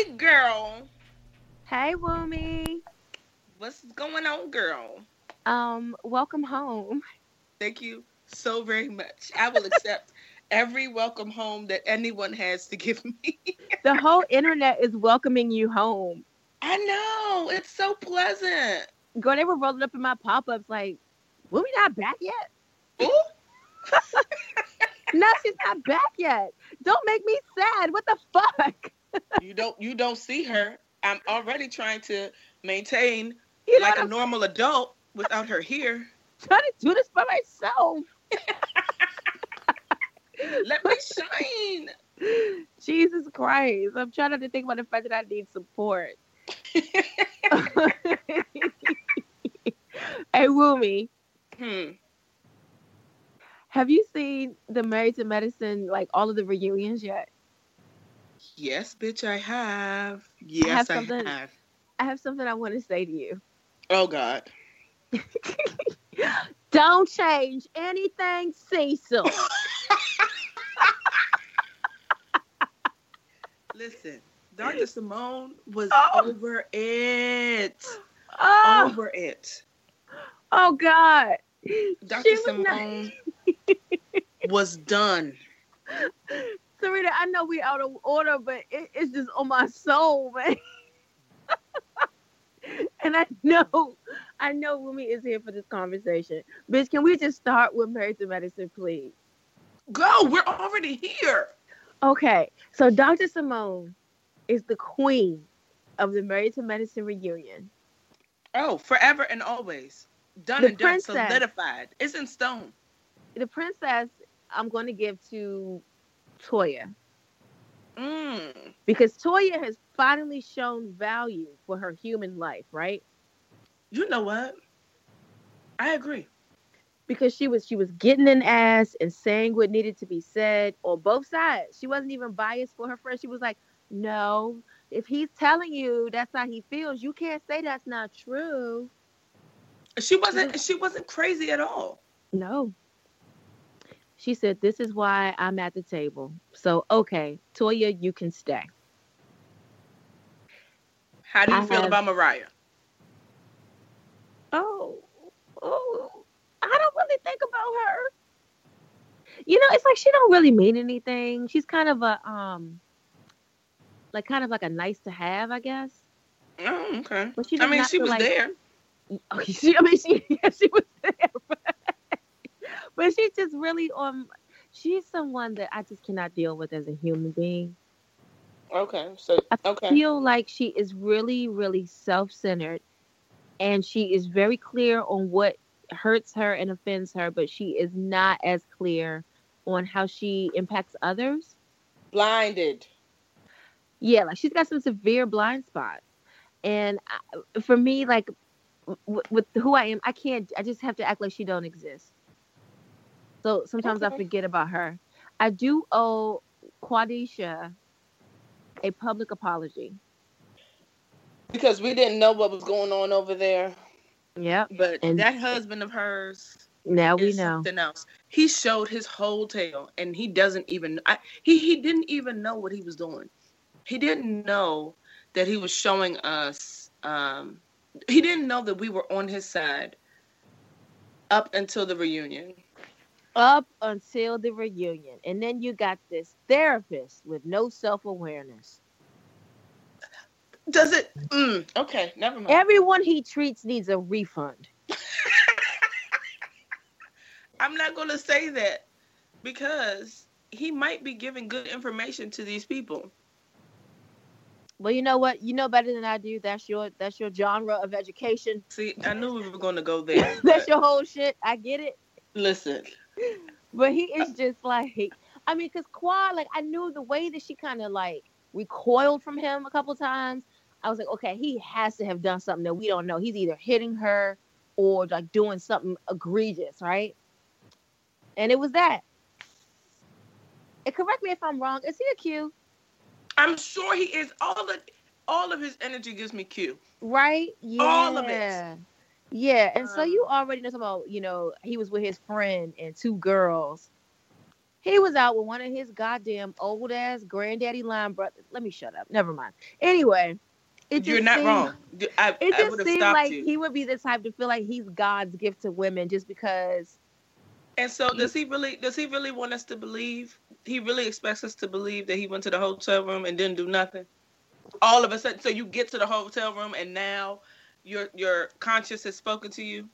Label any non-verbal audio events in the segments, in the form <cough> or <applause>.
Hey, girl. Hey, Wumi. What's going on, girl? Um, welcome home. Thank you so very much. I will accept <laughs> every welcome home that anyone has to give me. <laughs> The whole internet is welcoming you home. I know. It's so pleasant. Girl, they were rolling up in my pop-ups like, Wumi not back yet? Ooh. <laughs> No, she's not back yet. Don't make me sad. What the fuck? You don't you don't see her. I'm already trying to maintain You know like a I'm normal adult without her here. trying to do this by myself. <laughs> Let me shine. Jesus Christ. I'm trying not to think about the fact that I need support. <laughs> hey, Wumi, hmm. have you seen the Married to Medicine, like all of the reunions yet? Yes, bitch, I have. Yes, I have. something- I have something I want to say to you. Oh God. <laughs> Don't change anything, Cecil. <laughs> Listen, Dr. Simone was Oh. over it. oh, Over it. oh God. Dr. She was not- Simone <laughs> was done. Sarita, I know we out of order, but it, it's just on my soul, <laughs> man. and I know, I know Wumi is here for this conversation. Bitch, can we just start with Married to Medicine, please? Go, we're already here. Okay, so Dr. Simone is the queen of the Married to Medicine reunion. Oh, forever and always. Done The and done, solidified. It's in stone. The princess, I'm going to give to Toya Mm. because Toya has finally shown value for her human life, right? You know what? I agree. because she was she was getting an ass and saying what needed to be said on both sides. She wasn't even biased for her friend. She was like, "No, if he's telling you that's how he feels, you can't say that's not true." She wasn't she wasn't crazy at all. No. She said, "This is why I'm at the table." So, okay, Toya, you can stay. How do you I feel have- about Mariah? Oh, oh, I don't really think about her. You know, it's like she don't really mean anything. She's kind of a um, like kind of like a nice to have, I guess. Oh, okay. But she I mean, she was like- there. Oh, <laughs> she, I mean, she, <laughs> yeah, she was there, but, but she's just really um, she's someone that I just cannot deal with as a human being. Okay. So I feel like she is really, really self-centered, and she is very clear on what hurts her and offends her, but she is not as clear on how she impacts others. Blinded. Yeah, like she's got some severe blind spots, and I, for me, like w- with who I am, I can't. I just have to act like she don't exist. So sometimes I forget about her. I do owe Quadisha a public apology. Because we didn't know what was going on over there. Yeah. But And- that husband of hers Now we know. something else. He showed his whole tail, and he doesn't even. I, he he didn't even know what he was doing. He didn't know that he was showing us. Um, he didn't know that we were on his side Up until the reunion. Up until the reunion. And then you got this therapist with no self awareness. Does it? Mm, okay, never mind. Everyone he treats needs a refund. <laughs> I'm not going to say that because he might be giving good information to these people. Well, you know what? You know better than I do. That's your that's your genre of education. See, I knew we were going to go <laughs> there. that's your whole shit. I get it. Listen. <laughs> But he is just like, I mean, because Quad, like, I knew the way that she kind of like recoiled from him a couple times. I was like, okay, he has to have done something that we don't know. He's either hitting her or like doing something egregious, right? And it was that. And correct me if I'm wrong. Is he a Q? I'm sure he is. All of all of his energy gives me Q. Right? Yeah. All of it. Yeah. And so Um, you already know about, you know, he was with his friend and two girls. He was out with one of his goddamn old ass granddaddy line brothers. Let me shut up. Never mind. Anyway, it You're not seemed- wrong. I, It I just seemed stopped like you. he would be the type to feel like he's God's gift to women just because. And so does he really does he really want us to believe? He really expects us to believe that he went to the hotel room and didn't do nothing? All of a sudden so you get to the hotel room and now your your conscience has spoken to you?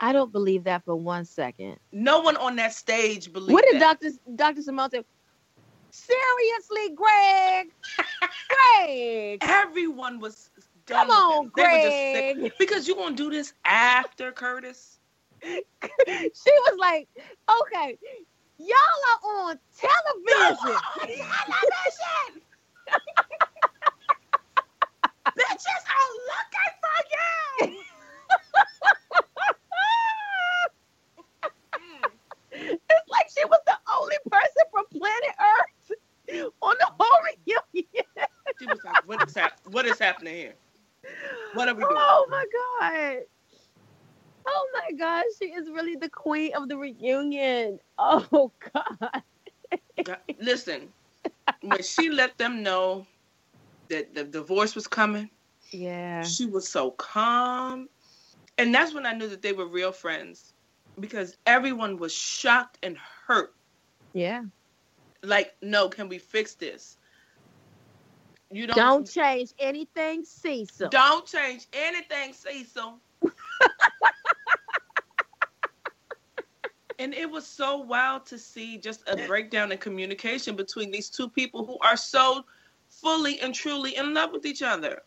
I don't believe that for one second. No one on that stage believes What did. Doctor Doctor Simone say? Seriously, Greg, <laughs> Greg, Everyone was done come on, with it. Were just. Greg. Because you gonna do this after Curtis? she was like, okay, y'all are on <laughs> television. <laughs> television. Bitches oh, are looking for you. it's like she was the only person from planet Earth on the whole reunion. She was like, what is, hap- what is happening here? What are we doing? Oh my god. Oh my gosh, she is really the queen of the reunion. Oh god. God, Listen, when she let them know that the divorce was coming, Yeah. she was so calm. And that's when I knew that they were real friends because everyone was shocked and hurt. Yeah. Like, no, can we fix this? You don't, Don't change anything, Cecil. Don't change anything, Cecil. <laughs> and it was so wild to see just a breakdown in communication between these two people who are so fully and truly in love with each other.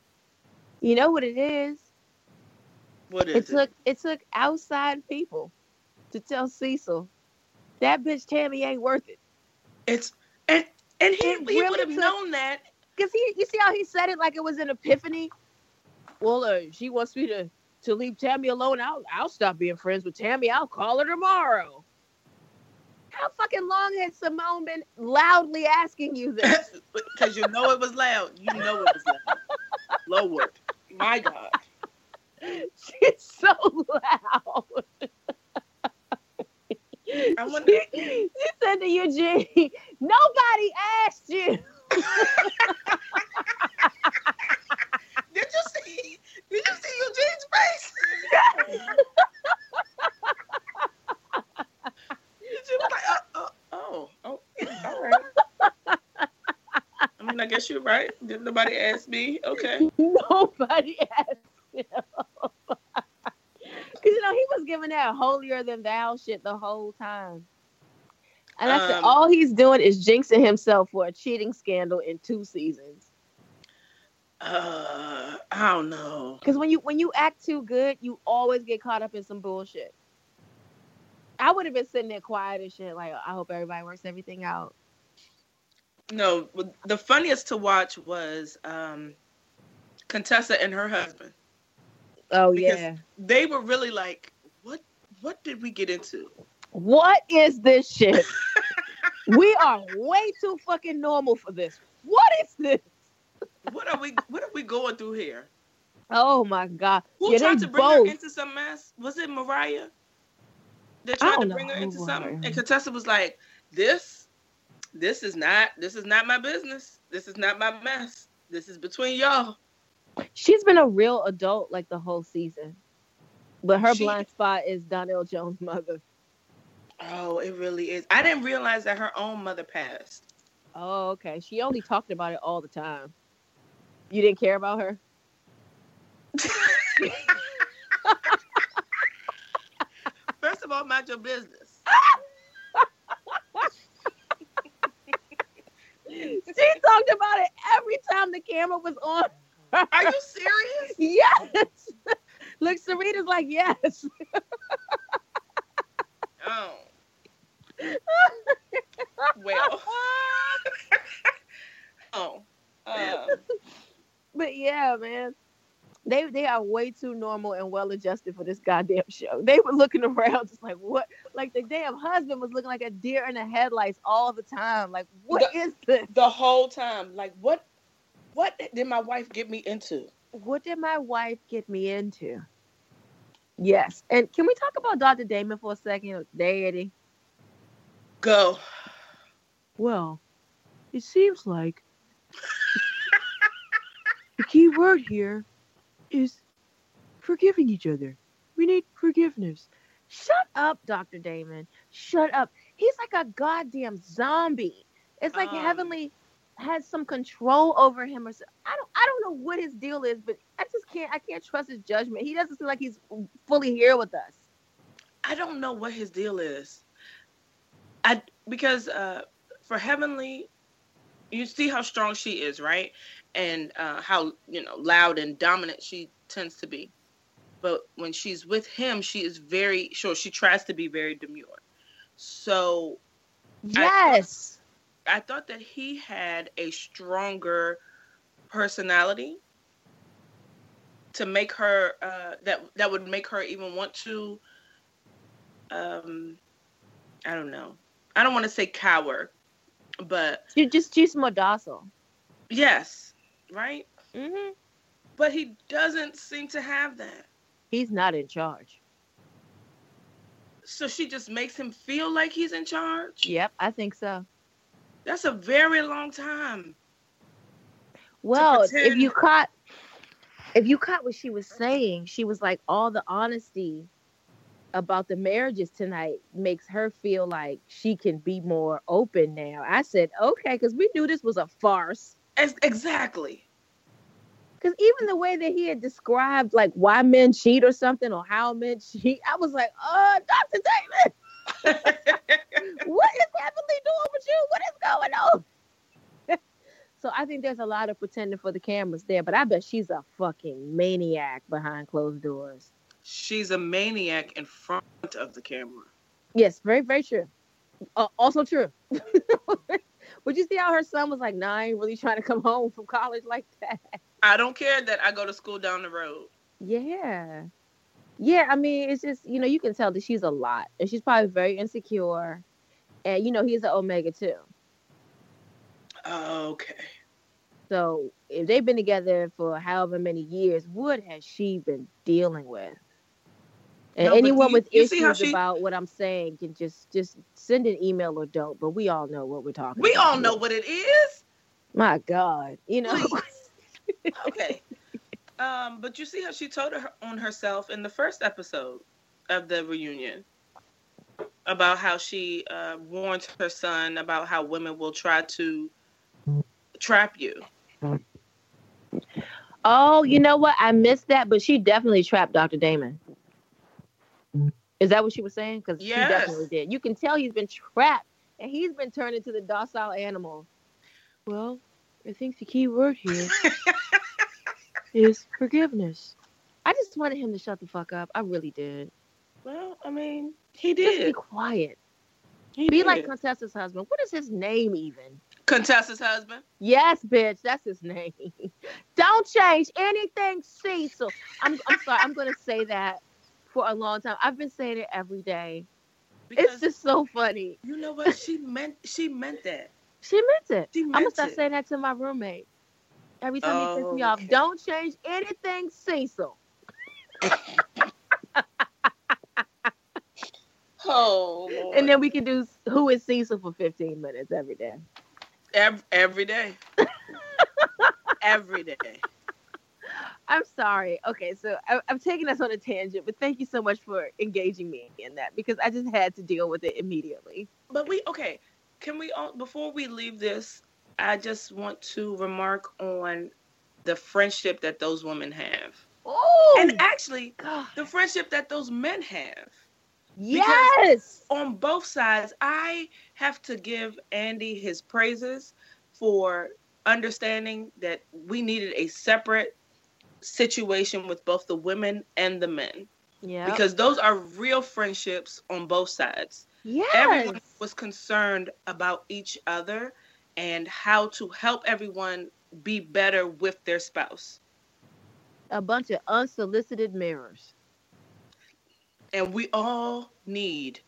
You know what it is? What It is it? took it took outside people to tell Cecil that bitch Tammy ain't worth it. It's and and he, It he really would have known that. Cause he, you see how he said it like it was an epiphany. Well, uh, she wants me to to leave Tammy alone. I'll I'll stop being friends with Tammy. I'll call her tomorrow. How fucking long has Simone been loudly asking you this? <laughs> Because you know it was loud. You know it was loud. Lord. My God. <laughs> She's so loud. I wonder She, she said to Eugene, "Nobody asked you." <laughs> Did you see did you see Eugene's face? she was like, oh, oh, oh, oh, all right. <laughs> I mean, I guess you're right. Did nobody ask me? Okay. <laughs> Nobody asked him. <laughs> Because, you know, he was giving that holier than thou shit the whole time. And I said, Um, all he's doing is jinxing himself for a cheating scandal in two seasons. Uh, I don't know. Because when you when you act too good, you always get caught up in some bullshit. I would have been sitting there quiet and shit, like I hope everybody works everything out. No, the funniest to watch was um, Contessa and her husband. Oh Because- yeah. They were really like, what? What did we get into? What is this shit? <laughs> we are way too fucking normal for this. What is this? What are we? What are we going through here? Oh my god. Who Yeah, tried to bring both. her into some mess? Was it Mariah? I tried to know bring her into something, and Contessa was like, "This, this is not. This is not my business. This is not my mess. This is between y'all." She's been a real adult like the whole season. But her She- blind spot is Donnell Jones' mother. Oh, it really is. I didn't realize that her own mother passed. Oh, okay. She only talked about it all the time. You didn't care about her? <laughs> <laughs> Of all, mind your business. <laughs> She talked about it every time the camera was on. Are you serious? <laughs> Yes. Look, Serena's like, yes. Oh. Well. <laughs> oh. Um, But yeah, man. They they are way too normal and well adjusted for this goddamn show. They were looking <laughs> around just like what like the damn husband was looking like a deer in the headlights all the time. Like, what The- is this? the whole time, like, what, what did my wife get me into? What did my wife get me into? Yes. And can we talk about Dr. Damon for a second? Daddy. Go. Well, it seems like <laughs> the key word here is forgiving each other. We need forgiveness. Shut up, Dr. Damon. Shut up. He's like a goddamn zombie. It's like Um. Heavenly has some control over him or so. I don't I don't know what his deal is, but I just can't I can't trust his judgment. He doesn't seem like he's fully here with us. I don't know what his deal is. I because uh, for Heavenly, you see how strong she is, right? And uh, how you know loud and dominant she tends to be. But when she's with him, she is very sure. She tries to be very demure. So Yes. I thought that he had a stronger personality to make her uh, that that would make her even want to um I don't know. I don't want to say cower, but She just she's more docile. yes, right? hmm But he doesn't seem to have that. He's not in charge. So she just makes him feel like he's in charge. Yep, I think so. That's a very long time. Well, if you caught if you caught what she was saying, she was like all the honesty about the marriages tonight makes her feel like she can be more open now. I said, "Okay, cuz we knew this was a farce." Ex- exactly. Cuz even the way that he had described like why men cheat or something or how men cheat, I was like, "Uh, Dr. David, <laughs> what is Heavenly doing with you? What is going on?" <laughs> so I think there's a lot of pretending for the cameras there, but I bet she's a fucking maniac behind closed doors. She's a maniac in front of the camera. Yes, very, very true. Uh, also true. <laughs> Would you see how her son was like nine, really trying to come home from college like that? I don't care that I go to school down the road. Yeah. Yeah, I mean, it's just, you know, you can tell that she's a lot. And she's probably very insecure. And, you know, he's an Omega too. Oh, okay. So if they've been together for however many years, what has she been dealing with? And No, anyone you- with you issues she- about what I'm saying can just just send an email or don't. But we all know what we're talking. We about all know what it is. My God, you know. <laughs> Okay. Um, but you see how she told her on herself in the first episode of the reunion about how she uh, warns her son about how women will try to trap you. Oh, you know what? I missed that, but she definitely trapped Dr. Damon. Is that what she was saying? Because she Yes. definitely did. You can tell he's been trapped and he's been turned into the docile animal. Well, I think the key word here <laughs> is forgiveness. I just wanted him to shut the fuck up. I really did. Well, I mean, he did. Just be quiet. He Be did. like Contessa's husband. What is his name even? Contessa's husband. Yes, bitch, that's his name. <laughs> Don't change anything, Cecil. I'm, I'm sorry, I'm gonna say that for a long time. I've been saying it every day. Because it's just so funny. you know what she meant. She meant that. She meant it. She I'm gonna start it. saying that to my roommate every time he pisses me Oh, off. okay. Don't change anything, Cecil. <laughs> Oh, Lord. And then we can do who is Cecil for 15 minutes every day. every, every day. <laughs> every day. I'm sorry. Okay, so I, I'm taking us on a tangent, but thank you so much for engaging me in that because I just had to deal with it immediately. But we okay. Can we all before we leave this? I just want to remark on the friendship that those women have, Oh, and actually God. the friendship that those men have. yes. on both sides, I have to give Andy his praises for understanding that we needed a separate situation with both the women and the men Yeah. because those are real friendships on both sides. yes. Everyone was concerned about each other and how to help everyone be better with their spouse. a bunch of unsolicited mirrors. And we all need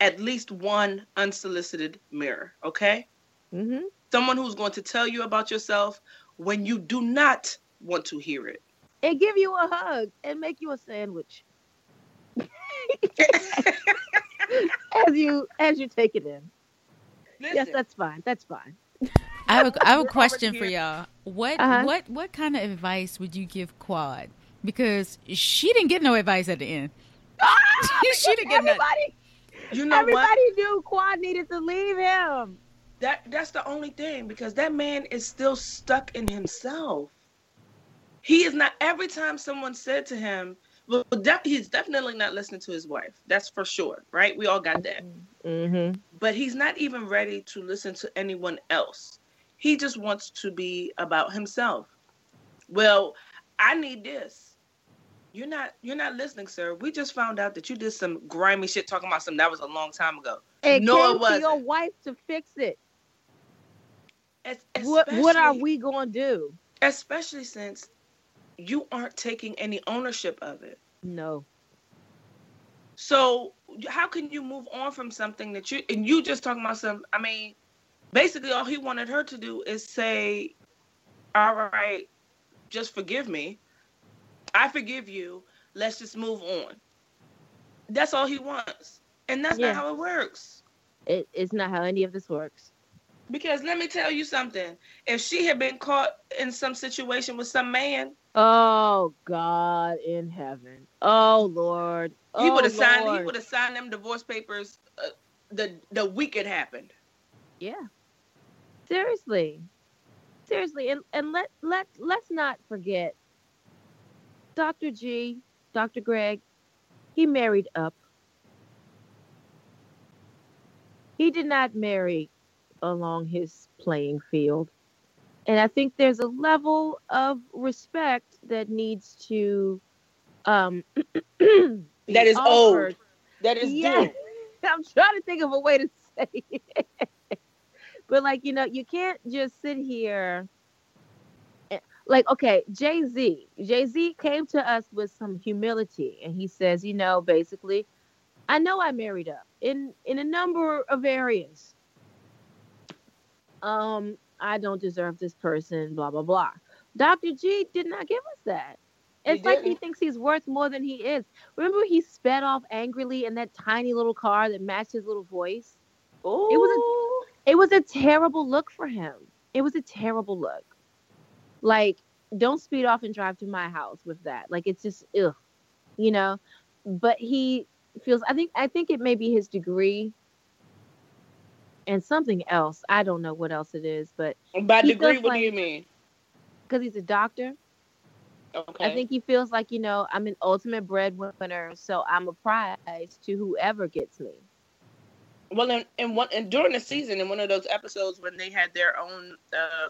at least one unsolicited mirror, okay? Mm-hmm. someone who's going to tell you about yourself when you do not want to hear it. And give you a hug and make you a sandwich <laughs> as you as you take it in. Yes, that's fine. That's fine. I have a, I have a question for y'all. What Uh-huh. what what kind of advice would you give Quad? Because she didn't get no advice at the end. <laughs> she didn't get nothing. Everybody, you know what? everybody knew Quad needed to leave him. That that's the only thing because that man is still stuck in himself. He is not. Every time someone said to him, well, def- he's definitely not listening to his wife. That's for sure, right? We all got that. Mm-hmm. But he's not even ready to listen to anyone else. He just wants to be about himself. Well, I need this. You're not you're not listening, sir. We just found out that you did some grimy shit talking about something that was a long time ago. It No, it to your wife to fix it. Es- What what are we gonna do? especially since you aren't taking any ownership of it. No. So how can you move on from something that you and you just talking about some? I mean, basically all he wanted her to do is say, "All right, just forgive me. I forgive you. Let's just move on." That's all he wants, and that's Yeah. not how it works. It, it's not how any of this works. Because let me tell you something: if she had been caught in some situation with some man, Oh God in heaven. Oh Lord. he Oh, would have signed. He would have signed them divorce papers uh, the the week it happened. Yeah. Seriously. Seriously. And and let let let's not forget Dr. G, Dr. Greg, he married up. He did not marry along his playing field. And I think there's a level of respect that needs to um <clears throat> That is old. That is Yeah. due. <laughs> I'm trying to think of a way to say <laughs> it. but like, you know, you can't just sit here like okay, Jay-Z. Jay-Z came to us with some humility and he says, you know, basically, I know I married up in in a number of areas. Um, I don't deserve this person, blah blah blah. Dr. G did not give us that. He It's like he thinks he's worth more than he is. Remember he sped off angrily in that tiny little car that matched his little voice? Ooh. It was a, It was a terrible look for him. It was a terrible look. Like, don't speed off and drive to my house with that. Like it's just ugh. You know? But he feels I think I think it may be his degree and something else. I don't know what else it is, but By degree, what do you mean? because he's a doctor, Okay. I think he feels like, you know, I'm an ultimate breadwinner, so I'm a prize to whoever gets me. Well, and and one and during the season, in one of those episodes when they had their own uh,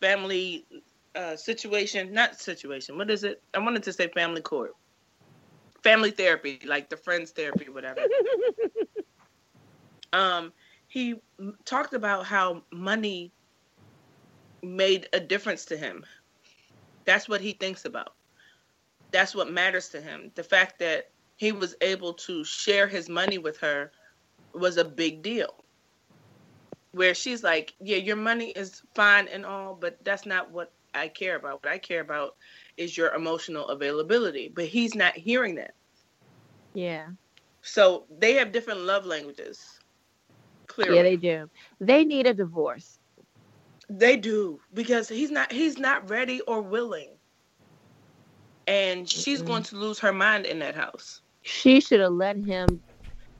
family uh, situation, not situation. What is it? I wanted to say family court, family therapy, like the friends therapy, whatever. <laughs> um, he talked about how money made a difference to him. That's what he thinks about. That's what matters to him. The fact that he was able to share his money with her was a big deal. Where she's like, Yeah, your money is fine and all, but that's not what I care about. What I care about is your emotional availability. But he's not hearing that. Yeah. So they have different love languages. Clearly. Yeah, they do. They need a divorce. They do because he's not he's not ready or willing. and she's Mm-mm. going to lose her mind in that house. She should have let him.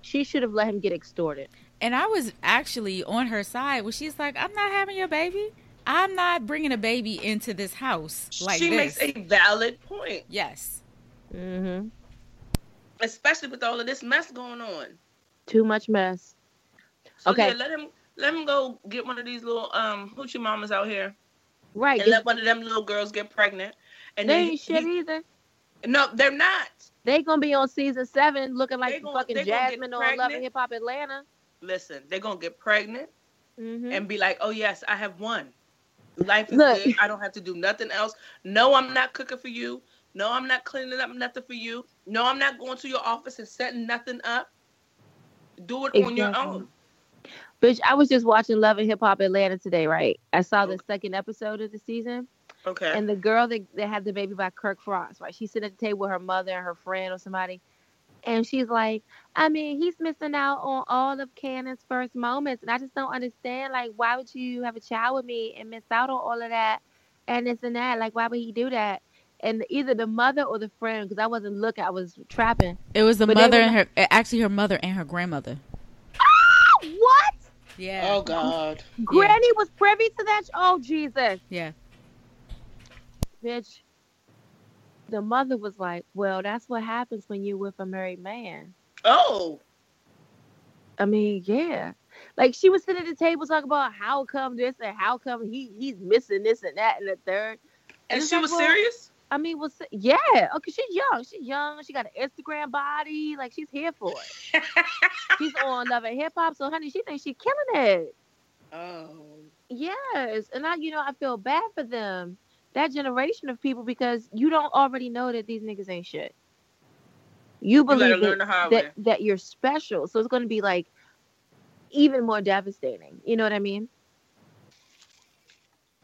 She should have let him get extorted. And I was actually on her side when she's like, "I'm not having your baby. I'm not bringing a baby into this house like she this." makes a valid point, yes. Mm-hmm. especially with all of this mess going on. Too much mess. So Okay. yeah, let him let him go get one of these little um hoochie mamas out here Right. and let one of them little girls get pregnant. And they ain't shit he- either. no, they're not. They gonna be on season seven looking like gonna- fucking they gonna get Jasmine on Love and Hip Hop Atlanta. Listen, they're gonna get pregnant Mm-hmm. and be like, "Oh yes, I have won. Life is Look. good. I don't have to do nothing else. No, I'm not cooking for you. No, I'm not cleaning up nothing for you. No, I'm not going to your office and setting nothing up. Do it on your own. Bitch, I was just watching Love and Hip Hop Atlanta today, right? I saw the second episode of the season, Okay. and the girl that, that had the baby by Kirk Frost, right? She's sitting at the table with her mother and her friend or somebody, and she's like, I mean, he's missing out on all of Cannon's first moments, and I just don't understand. Like, why would you have a child with me and miss out on all of that and this and that? Like, why would he do that? And either the mother or the friend, because I wasn't looking, I was trapping. It was the But mother were and her, actually her mother and her grandmother. Ah, What? Yeah. oh God. <laughs> Granny was privy to that? Oh, Jesus. Yeah. bitch. The mother was like, "Well, that's what happens when you're with a married man." Oh. I mean, yeah. Like she was sitting at the table talking about how come this and how come he he's missing this and that and the third. And it's she like, was well, serious? I mean, was yeah. Oh, okay, she's young. She's young. She got an Instagram body. Like she's here for it. <laughs> she's on Love and Hip Hop. So, honey, she thinks she's killing it. Oh. Yes, and I, you know, I feel bad for them, that generation of people, because you don't already know that these niggas ain't shit. You You believe gotta that, that that you're special, so it's going to be like even more devastating. You know what I mean?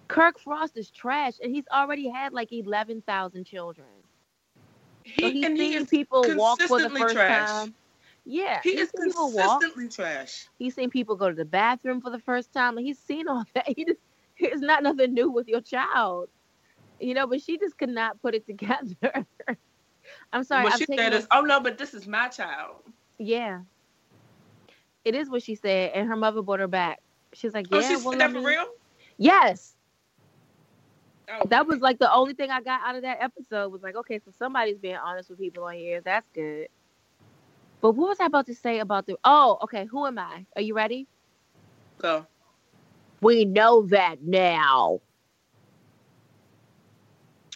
Kirk Frost is trash, and he's already had like eleven thousand children. He, So he's and he seen is people walk for the first trash. time. Yeah, He he's is seen people walk. consistently trash. He's seen people go to the bathroom for the first time. Like he's seen all <laughs> that. He just it's not nothing new with your child. You know, but she just could not put it <laughs> together. I'm sorry. what I'm she said is, "Oh no, but this is my child." yeah. It is what she said, and her mother brought her back. She's like, Oh, yeah, she well, said that for real? Yes, Oh, that was like the only thing I got out of that episode was like, okay, so somebody's being honest with people on here. That's good. But what was I about to say about the? Oh, okay. Who am I? Are you ready? go. We know that now.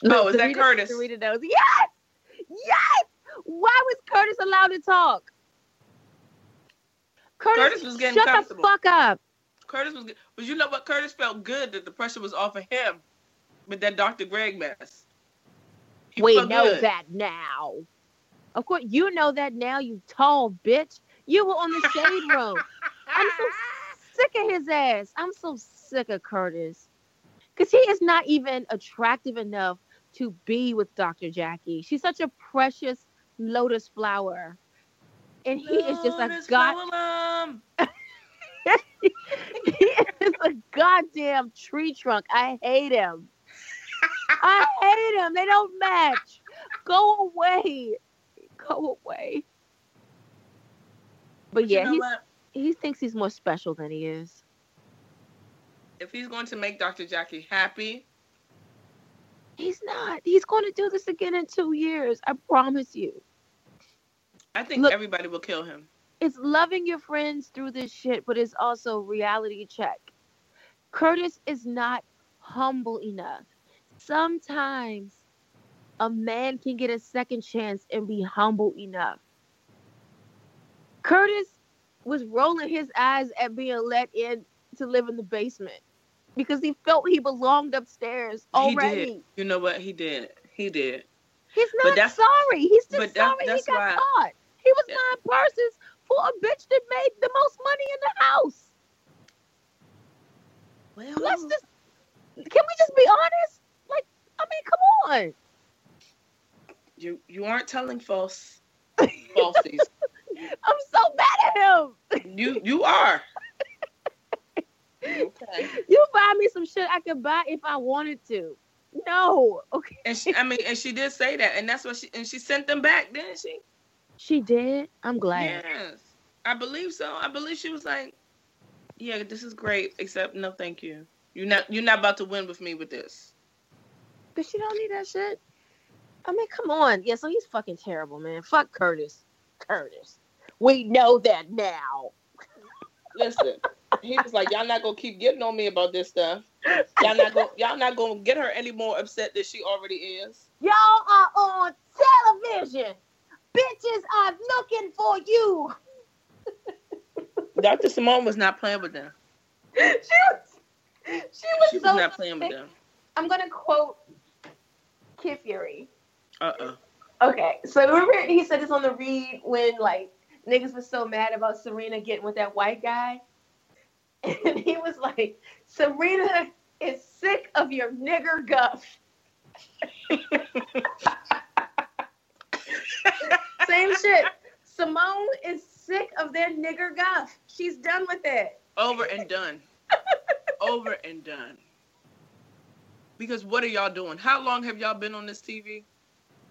Oh, is that Sarita- Curtis? Sarita knows. Yes! Yes! Why was Curtis allowed to talk? Curtis, Curtis was getting shut comfortable. the fuck up. Curtis was, but you know what? Curtis felt good that the pressure was off of him with that Dr. Greg mess. He we know good. that now. Of course, you know that now, you tall bitch. You were on the shade <laughs> room. I'm so sick of his ass. I'm so sick of Curtis. Because he is not even attractive enough to be with Dr. Jackie. She's such a precious lotus flower. And he is just a Lotus god. <laughs> he is a goddamn tree trunk. I hate him. I hate him. They don't match. Go away. Go away. But But you yeah, know he's, he thinks he's more special than he is. If he's going to make Dr. Jackie happy, He's not. He's going to do this again in two years. I promise you. I think Look- everybody will kill him. It's loving your friends through this shit, but it's also reality check. Curtis is not humble enough. Sometimes a man can get a second chance and be humble enough. Curtis was rolling his eyes at being let in to live in the basement because he felt he belonged upstairs already. You know what? He did. He did. He's But not that's- sorry. He's just but that- sorry that's he got why- caught. He was Yeah. buying purses for a bitch that made the most money in the house. Well, Let's just can we just be honest? I mean, come on. you you aren't telling false <laughs> falsies. I'm so mad at him. you you are. <laughs> Okay. You buy me some shit I could buy if I wanted to. No. Okay. And she, I mean, and she did say that, and that's what she and she sent them back, didn't she? She did. I'm glad. Yes, I believe so. I believe she was like, "Yeah, this is great, except no, thank you. You're not you're not about to win with me with this." But she don't need that shit. I mean, come on. Yeah, so he's fucking terrible, man. Fuck Curtis. Curtis. We know that now. <laughs> Listen, he was like, "Y'all not gonna keep getting on me about this stuff. Y'all not gonna y'all not gonna get her any more upset than she already is." Y'all are on television. Bitches are looking for you. <laughs> Dr. Simone was not playing with them. she was, she was, She was so not playing with them. I'm gonna quote Kid Fury. Uh uh Okay, so remember he said this on the read when like niggas was so mad about Serena getting with that white guy, <laughs> and he was like, Serena is sick of your nigger guff. <laughs> Same shit. Simone is sick of their nigger guff. She's done with it. Over and done. Over and done. Because what are y'all doing? How long have y'all been on this TV?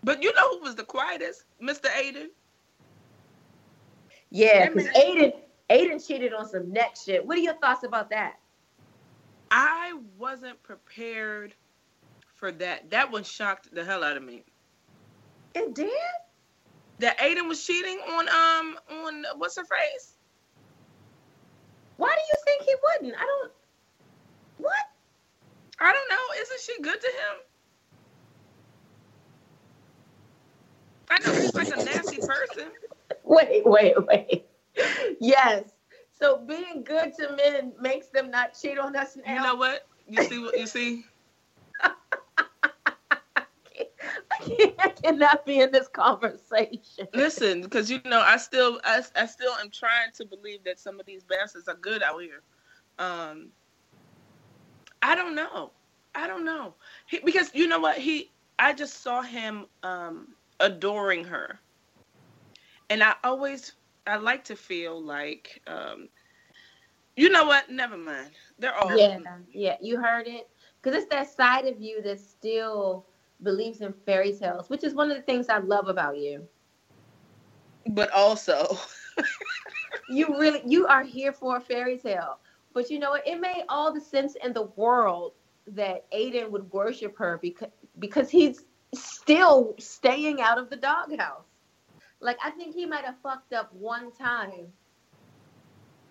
But you know who was the quietest? Mr. Aydin. Yeah, because Aydin Aydin cheated on some neck shit. What are your thoughts about that? I wasn't prepared for that. That one shocked the hell out of me. It did? That Aydin was cheating on um on what's her face? Why do you think he wouldn't? I don't. What? I don't know. Isn't she good to him? I know she's like a nasty person. Wait, wait, wait. Yes. So being good to men makes them not cheat on us now. You know what? You see what you see? <laughs> I, can't, I cannot be in this conversation. Listen, because you know, I still, I, I still am trying to believe that some of these bastards are good out here. Um, I don't know. I don't know. He, because you know what? He, I just saw him um, adoring her, and I always, I like to feel like, um, you know what? Never mind. They're all Yeah, yeah, you heard it. Because it's that side of you that still believes in fairy tales, which is one of the things I love about you. but also, <laughs> You really, you are here for a fairy tale. But you know what? It made all the sense in the world that Aydin would worship her because because he's still staying out of the doghouse. Like I think he might have fucked up one time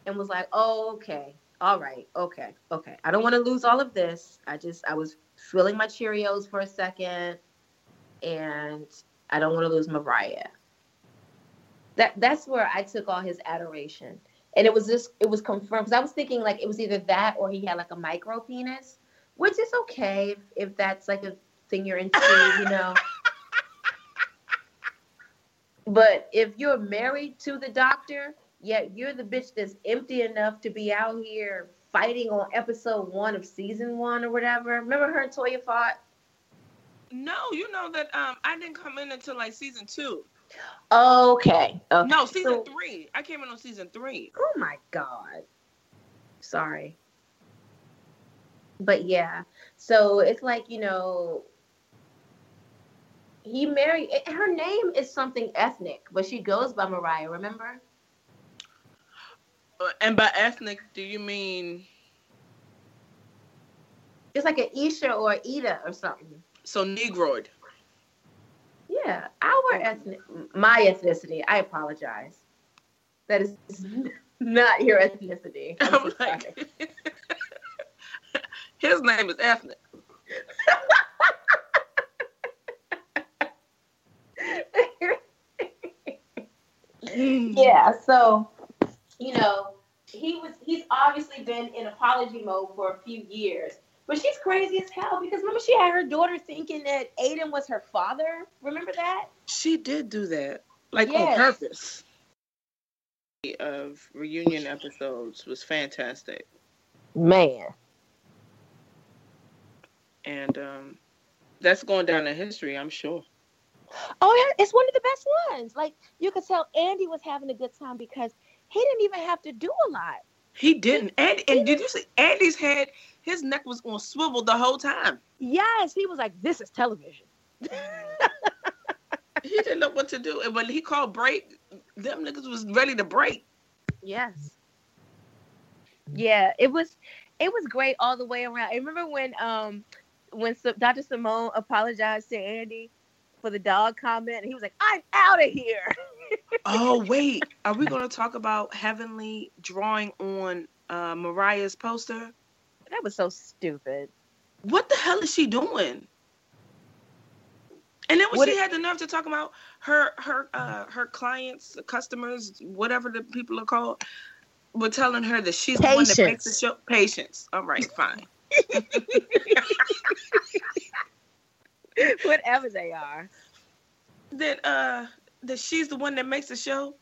and was like, "Oh, okay, all right, okay, okay. I don't want to lose all of this. I just I was filling my Cheerios for a second, and I don't want to lose Mariah." That that's where I took all his adoration, and it was just it was confirmed because I was thinking like it was either that or he had like a micro penis, which is okay if, if that's like a thing you're into, you know. <laughs> But if you're married to the doctor, yet you're the bitch that's empty enough to be out here fighting on episode one of season one or whatever. Remember her and Toya fought? no, you know that um, I didn't come in until like season two. Okay. okay. No, season So- three. I came in on season three. Oh my god. Sorry. But yeah. So it's like, you know, he married her name is something ethnic, but she goes by Mariah, remember? Uh, And by ethnic, do you mean It's like an Isha or Ida or something. so Negroid? Yeah, our ethnic, my ethnicity. I apologize. That is <laughs> not your ethnicity. <laughs> I'm I'm so sorry. like, <laughs> his name is ethnic. yeah, so you know, he was he's obviously been in apology mode for a few years. But she's crazy as hell because remember she had her daughter thinking that Aydin was her father. Remember that? She did do that, like on purpose. Of reunion episodes was fantastic, Man. and um, that's going down in history, I'm sure. Oh yeah, it's one of the best ones. Like you could tell Andy was having a good time because he didn't even have to do a lot. He didn't. And and did you see Andy's head? His neck was on swivel the whole time. Yes, he was like, "This is television." <laughs> he didn't know what to do, and when he called break, them niggas was ready to break. Yes. Yeah, it was it was great all the way around. I remember when um when Dr. Simone apologized to Andy for the dog comment, and he was like, "I'm out of here." <laughs> oh wait, are we going to talk about Heavenly drawing on uh, Mariah's poster? That was so stupid. What the hell is she doing? And then when what she it, had the nerve to talk about her her uh, her clients, the customers, whatever the people are called, were telling her that she's patience. the one that makes the show. Patience. All right, fine. <laughs> <laughs> Whatever they are. That uh that she's the one that makes the show.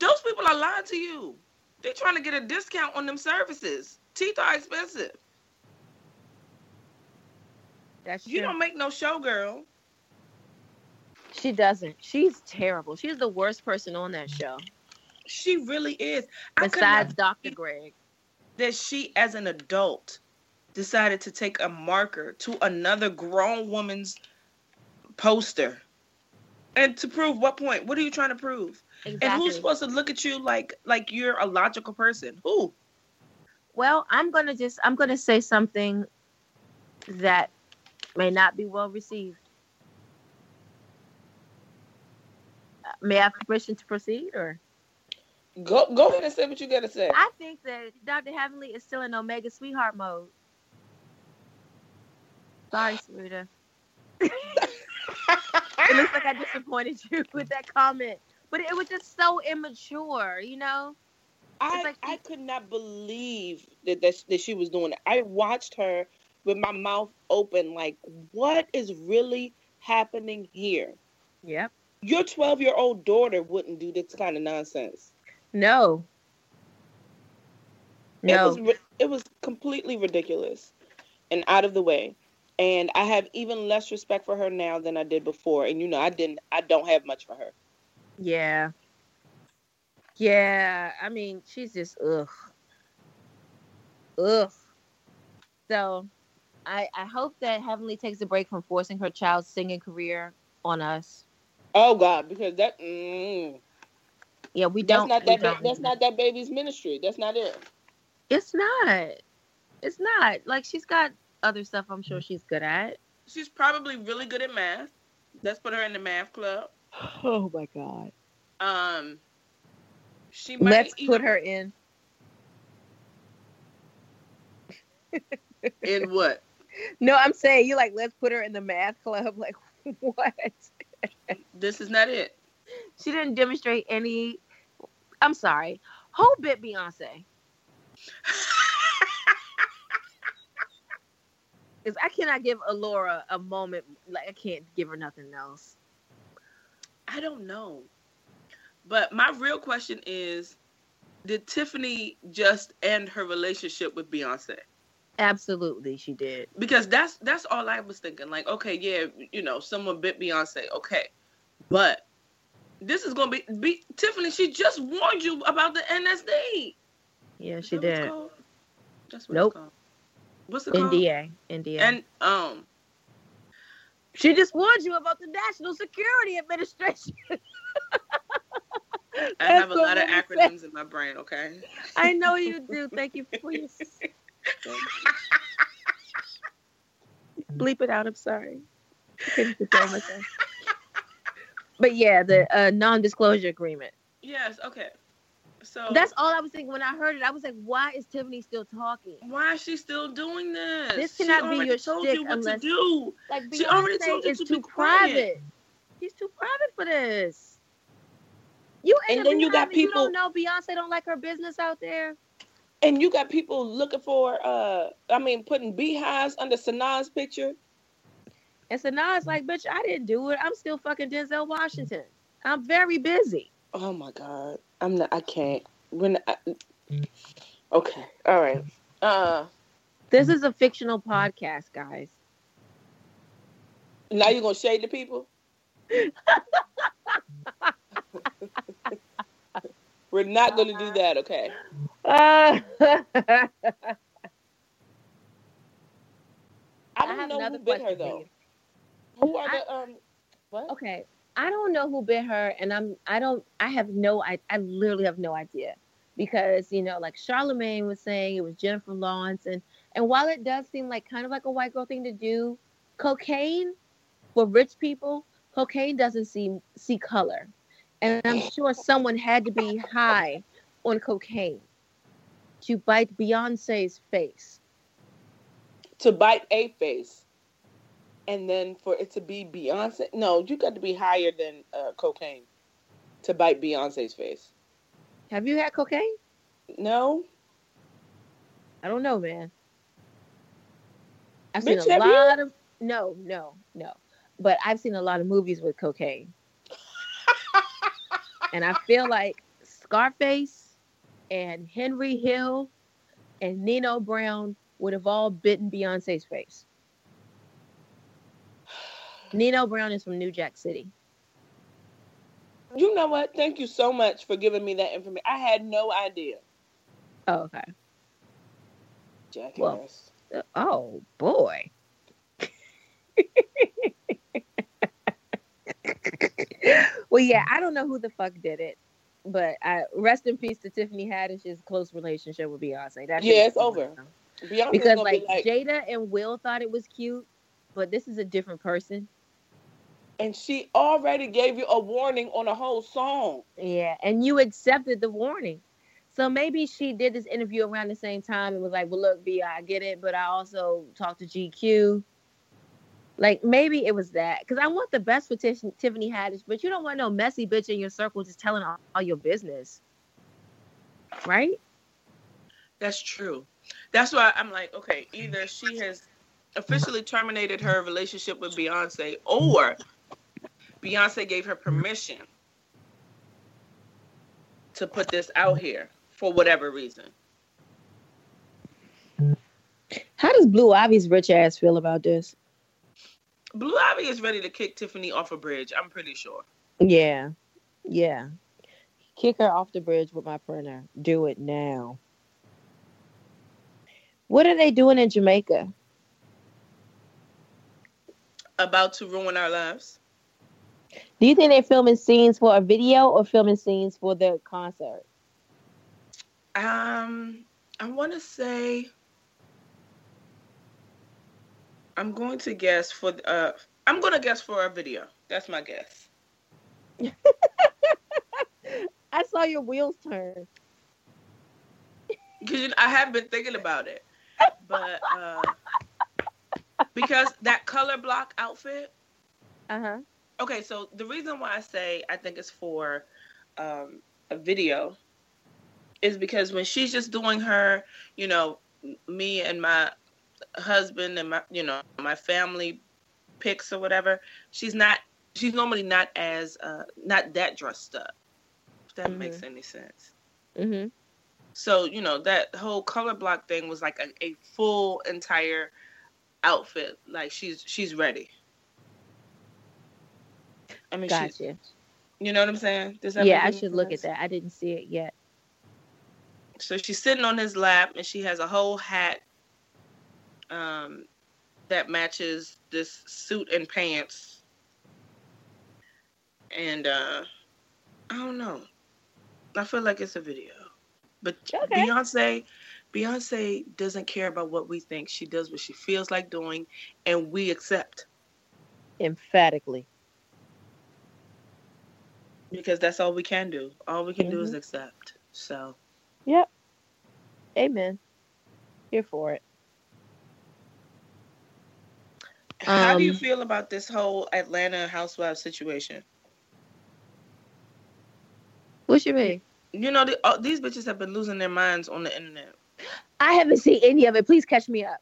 Those people are lying to you. They're trying to get a discount on them services. Teeth are expensive. That's true. You don't make no show, girl. She doesn't. She's terrible. She's the worst person on that show. She really is. Besides Dr. Greg. That she, as an adult, decided to take a marker to another grown woman's poster. And to prove what point? What are you trying to prove? Exactly. And who's supposed to look at you like like you're a logical person? Who? Well, I'm gonna just I'm gonna say something that may not be well received. May I have permission to proceed or? Go go ahead and say what you gotta say. I think that Dr. Heavenly is still in Omega sweetheart mode. Sorry, Sarita. it looks like I disappointed you <laughs> with that comment. But it was just so immature, you know? I like, I could not believe that, that that she was doing it. I watched her with my mouth open, like, what is really happening here? Yep. Your 12 year old daughter wouldn't do this kind of nonsense. No. No. It was, it was completely ridiculous and out of the way. And I have even less respect for her now than I did before. And you know, I didn't I don't have much for her. Yeah. Yeah. I mean, she's just ugh. Ugh. So I I hope that Heavenly takes a break from forcing her child's singing career on us. Oh God, because that mm, yeah, we don't. That's not that. Ba- that's not that baby's ministry. That's not it. It's not. It's not. Like she's got other stuff. I'm sure she's good at. She's probably really good at math. Let's put her in the math club. <sighs> Oh my god. Um, she might let's even... put her in. in what? No, I'm saying you like let's put her in the math club. Like <laughs> what? this is not it. She didn't demonstrate any. I'm sorry. Who bit Beyonce? <laughs> Because I cannot give Alora a moment. Like I can't give her nothing else. I don't know. But my real question is, did Tiffany just end her relationship with Beyonce? Absolutely, she did. Because that's that's all I was thinking. Like, okay, yeah, you know, someone bit Beyonce, okay, but this is gonna be, be Tiffany. She just warned you about the NSD. Yeah, she did. That's what nope. it's called. What's it called? NDA. NDA. And um, she just warned you about the National Security Administration. <laughs> I have a lot of acronyms in my brain. Okay. I know you <laughs> do. Thank you for your. <laughs> Bleep it out. I'm sorry. <laughs> but yeah, the uh, non-disclosure agreement. Yes. Okay. So that's all I was thinking when I heard it. I was like, why is Tiffany still talking? Why is she still doing this? This cannot be your told you what unless, to do. Like Beyonce she already told you to too private. She's too private for this. You and then you got people. You don't know Beyonce don't like her business out there. And you got people looking for, uh I mean, putting beehives under Sanaa's picture. And Sanaa's like, bitch, I didn't do it. I'm still fucking Denzel Washington. I'm very busy. Oh my god, I'm not. I can't. When I, okay, all right. Uh, this is a fictional podcast, guys. Now you're gonna shade the people. <laughs> We're not gonna do that, okay? Uh, <laughs> I don't know who bit her though. Who are I- the um? What? okay, I don't know who bit her, and I'm I don't I have no I I literally have no idea because you know like Charlemagne was saying it was Jennifer Lawrence, and and while it does seem like kind of like a white girl thing to do, cocaine for rich people, cocaine doesn't see see color, and I'm sure someone had to be high on cocaine to bite Beyonce's face. To bite a face, and then for it to be Beyonce. No, you got to be higher than uh, cocaine to bite Beyonce's face. Have you had cocaine? No, I don't know, man. I've seen a have you? lot of no, no, no. But I've seen a lot of movies with cocaine. <laughs> and I feel like Scarface and Henry Hill and Nino Brown would have all bitten Beyonce's face. <sighs> Nino Brown is from New Jack City. you know what? Thank you so much for giving me that information. I had no idea. Oh, okay. Jackass. Well, Uh, Oh boy. <laughs> well, yeah, I don't know who the fuck did it, but I rest in peace to Tiffany Haddish's close relationship with Beyonce. That Yeah, it's over. now. Beyonce's Because like, be like, Jada and Will thought it was cute, but this is a different person. and she already gave you a warning on a whole song. Yeah, and you accepted the warning. So maybe she did this interview around the same time and was like, "Well, look, B, I get it, but I also talked to GQ." Like maybe it was that because I want the best for Tiff- Tiffany Haddish, but you don't want no messy bitch in your circle just telling all, all your business, right? That's true. That's why I'm like, okay, either she has officially terminated her relationship with Beyonce, or Beyonce gave her permission to put this out here for whatever reason. How does Blue Ivy's rich ass feel about this? Blue Ivy is ready to kick Tiffany off a bridge. I'm pretty sure. Yeah, yeah. Kick her off the bridge with my printer. Do it now. What are they doing in Jamaica? About to ruin our lives. Do you think they're filming scenes for a video or filming scenes for the concert? Um, I want to say. I'm going to guess for uh. I'm going to guess for a video. That's my guess. <laughs> I saw your wheels turn. know, I have been thinking about it, but uh, because that color block outfit. Uh huh. Okay, so the reason why I say I think it's for um, a video is because when she's just doing her, you know, me and my husband and my, you know, my family pics or whatever, she's not. She's normally not as uh, not that dressed up. If that makes any sense. Mm-hmm. So, you know, that whole color block thing was like a, a full entire outfit. Like she's she's ready. I mean, Gotcha. you know what I'm saying? Does that Yeah, I should look at that. I didn't see it yet. So she's sitting on his lap and she has a whole hat um, that matches this suit and pants. And uh, I don't know. I feel like it's a video. But Okay. Beyonce Beyonce doesn't care about what we think. She does what she feels like doing and we accept Emphatically. because that's all we can do. All we can do is Mhm. accept. So Yep. Amen. Here for it. How do you Um, feel about this whole Atlanta housewives situation? What you mean? You know, the, uh, these bitches have been losing their minds on the internet. I haven't seen any of it. Please catch me up.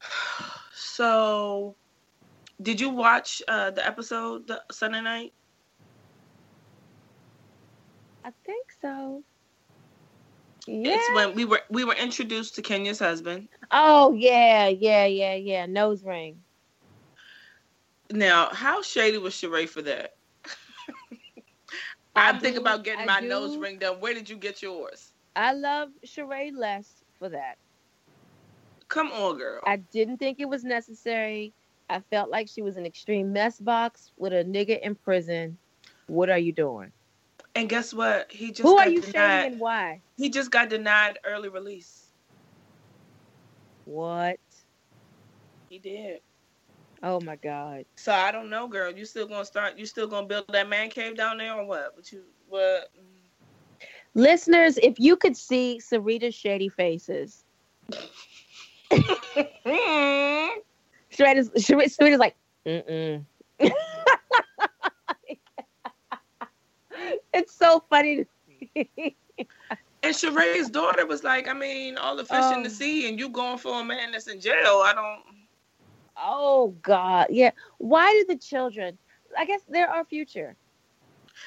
<sighs> So, did you watch uh, the episode the Sunday night? I think so. Yeah. It's when we were we were introduced to Kenya's husband. Oh yeah, yeah, yeah, yeah. Nose ring. Now, how shady was Sheree for that? <laughs> I I'm thinking do- about getting I my nose ring done. Where did you get yours? I love Sheree less for that. Come on, girl. I didn't think it was necessary. I felt like she was an extreme mess box with a nigga in prison. What are you doing? And guess what? He just Who got are you denied. shaming and why? He just got denied early release. What? He did. Oh my God. So I don't know, girl. You still gonna start? You still gonna build that man cave down there, or what? But you what? Listeners, if you could see Sarita's shady faces, <laughs> <laughs> Sarita's, Sarita's like, mm-mm. <laughs> it's so funny. To see. <laughs> And Sheree's daughter was like, I mean, all the fish in the Um, sea, and you going for a man that's in jail. I don't. oh God, yeah. Why do the children? I guess they're our future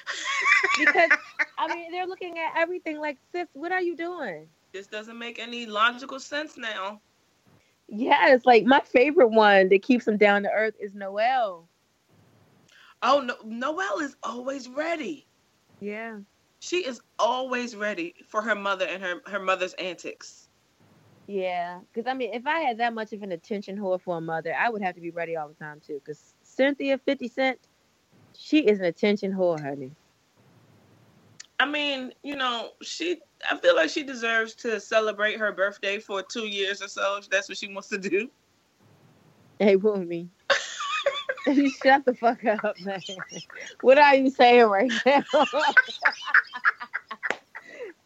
<laughs> because I mean they're looking at everything like, sis, what are you doing? This doesn't make any logical sense now. Yes, like my favorite one that keeps them down to earth is Noelle. Oh no, Noelle is always ready. Yeah. She is always ready for her mother and her her mother's antics. Yeah, because I mean, if I had that much of an attention whore for a mother, I would have to be ready all the time too. Because Cynthia Fifty Cent, she is an attention whore, honey. I mean, you know, she. I feel like she deserves to celebrate her birthday for two years or so. If that's what she wants to do. Hey, <laughs> Wumi, shut the fuck up, man. What are you saying right now? <laughs>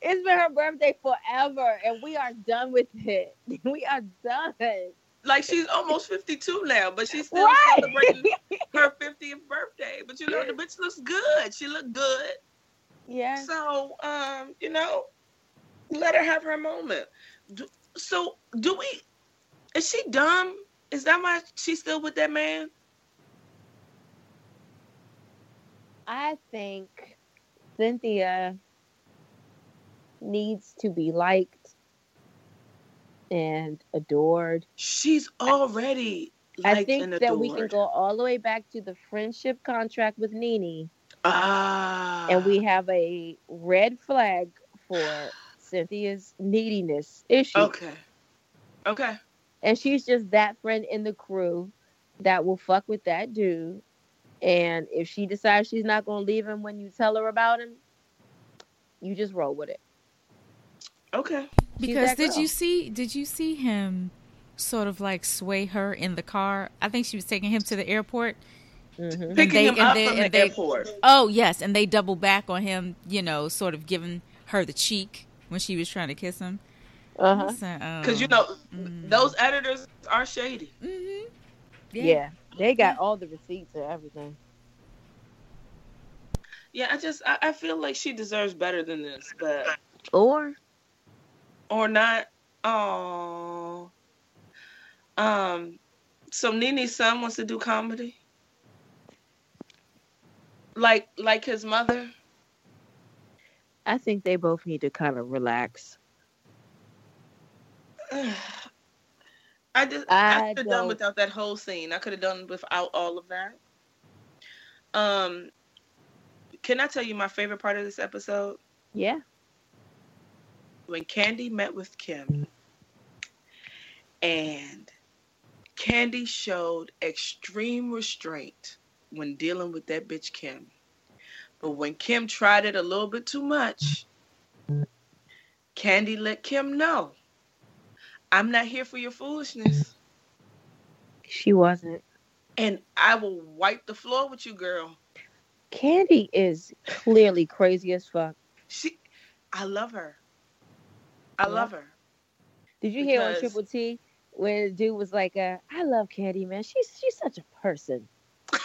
it's been her birthday forever, and we are done with it. <laughs> We are done. Like she's almost fifty-two now, but she's still Right. celebrating her fiftieth birthday. But you know, the bitch looks good. She looked good. Yeah. So, um, you know, let her have her moment. Do, so, do we? Is she dumb? Is that why she's still with that man? I think Cynthia needs to be liked and adored. She's already. I liked think and that we can go all the way back to the friendship contract with Nene, Ah. and we have a red flag for Cynthia's neediness issue. Okay. Okay. And she's just that friend in the crew that will fuck with that dude. And if she decides she's not going to leave him when you tell her about him, you just roll with it. Okay. She's Because did girl. you see did you see him sort of like sway her in the car? I think she was taking him to the airport. Mhm. Picking they- him and up they- from the and they- airport. Oh yes, and they double back on him, you know, sort of giving her the cheek when she was trying to kiss him. Uh-huh. Because you know, Mm. those editors are shady. hmm Yeah. They got all the receipts and everything. Yeah, I just I, I feel like she deserves better than this, but Or or not. Oh. Um. So Nene's son wants to do comedy. Like like his mother. I think they both need to kind of relax. <sighs> <sighs> I just I, I could have done without that whole scene. I could have done without all of that. Um. Can I tell you my favorite part of this episode? Yeah. when Candy met with Kim, and Candy showed extreme restraint when dealing with that bitch Kim. But when Kim tried it a little bit too much, Candy let Kim know, I'm not here for your foolishness. She wasn't. And I will wipe the floor with you, girl. Candy is clearly crazy as fuck. She I love her. I Yeah. love her. Did you hear on Because- Triple T when the dude was like, uh, "I love Candy, man. She's she's such a person." <laughs>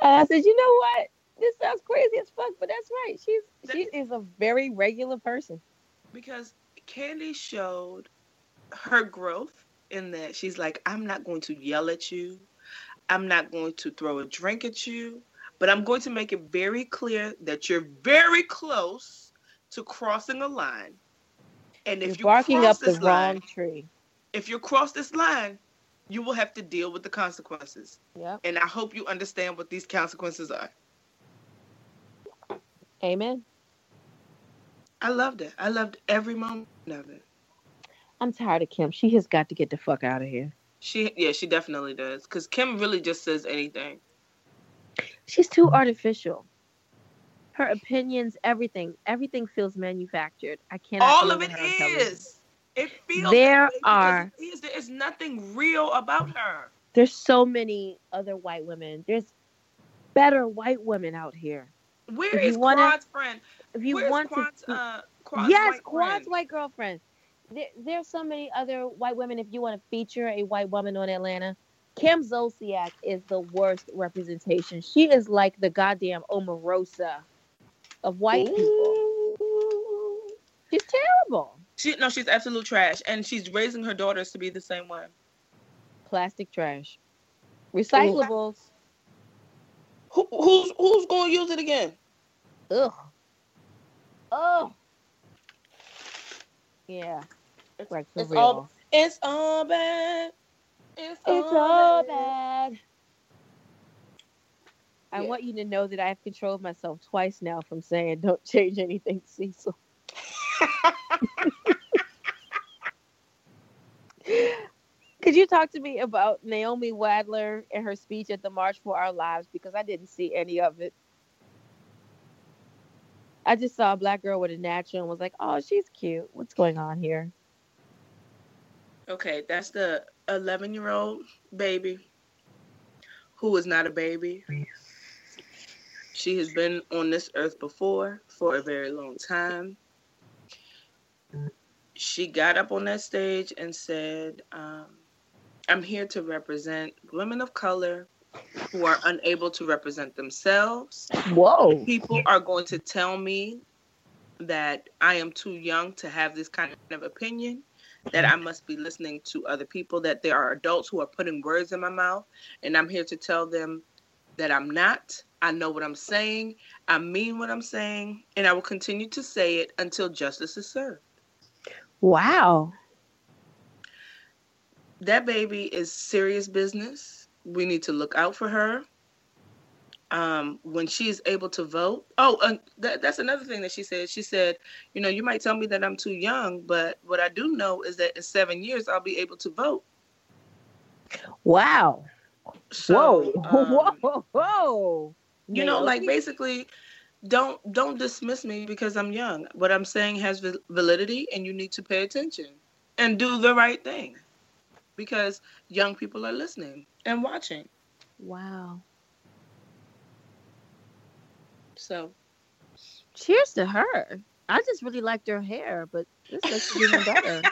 And I said, "You know what? This sounds crazy as fuck, but that's right. She's she is a very regular person." because Candy showed her growth in that she's like, I'm not going to yell at you. I'm not going to throw a drink at you, but I'm going to make it very clear that you're very close to crossing a line. And if You're you barking cross up the this line, wrong tree. if you cross this line, you will have to deal with the consequences. Yep. And I hope you understand what these consequences are. Amen. I loved it. I loved every moment of it. I'm tired of Kim. She has got to get the fuck out of here. She, yeah, she definitely does. Because Kim really just says anything. She's too artificial. Her opinions, everything, everything feels manufactured. I cannot. All of it on It feels. There that way because are- it is. There is nothing real about her. There's so many other white women. There's better white women out here. Where is wanna- Quad's friend? If you Where's want Quad's, to, uh, Quad's yes, white Quad's friend? white girlfriend. There, there's so many other white women. If you want to feature a white woman on Atlanta, Kim Zolciak is the worst representation. She is like the goddamn Omarosa of white people. She's terrible. She no, she's absolute trash, and she's raising her daughters to be the same way. Plastic trash. Recyclables. Who, who's who's going to use it again? Ugh. Ugh. Yeah. Like for it's real. all it's all bad. It's, It's all bad. I Yeah. want you to know that I have controlled myself twice now from saying don't change anything, Cecil. <laughs> <laughs> <laughs> Could you talk to me about Naomi Wadler and her speech at the March for Our Lives? Because I didn't see any of it. I just saw a black girl with a natural and was like, oh, she's cute. What's going on here? Okay, that's the 11 year old baby who is not a baby. She has been on this earth before for a very long time. She got up on that stage and said, um, I'm here to represent women of color who are unable to represent themselves. Whoa. People are going to tell me that I am too young to have this kind of opinion that I must be listening to other people, that there are adults who are putting words in my mouth, and I'm here to tell them that I'm not. I know what I'm saying, I mean what I'm saying, and I will continue to say it until justice is served. Wow. That baby is serious business. We need to look out for her. Um, when she's able to vote. Oh, and that, that's another thing that she said. She said, you know, you might tell me that I'm too young, but what I do know is that in seven years I'll be able to vote. Wow. So, whoa. <laughs> um, whoa. Whoa. you know, like basically, don't don't dismiss me because I'm young. What I'm saying has validity, and you need to pay attention and do the right thing because young people are listening and watching. Wow. So Cheers to her. I just really liked her hair, but this it even <laughs> better.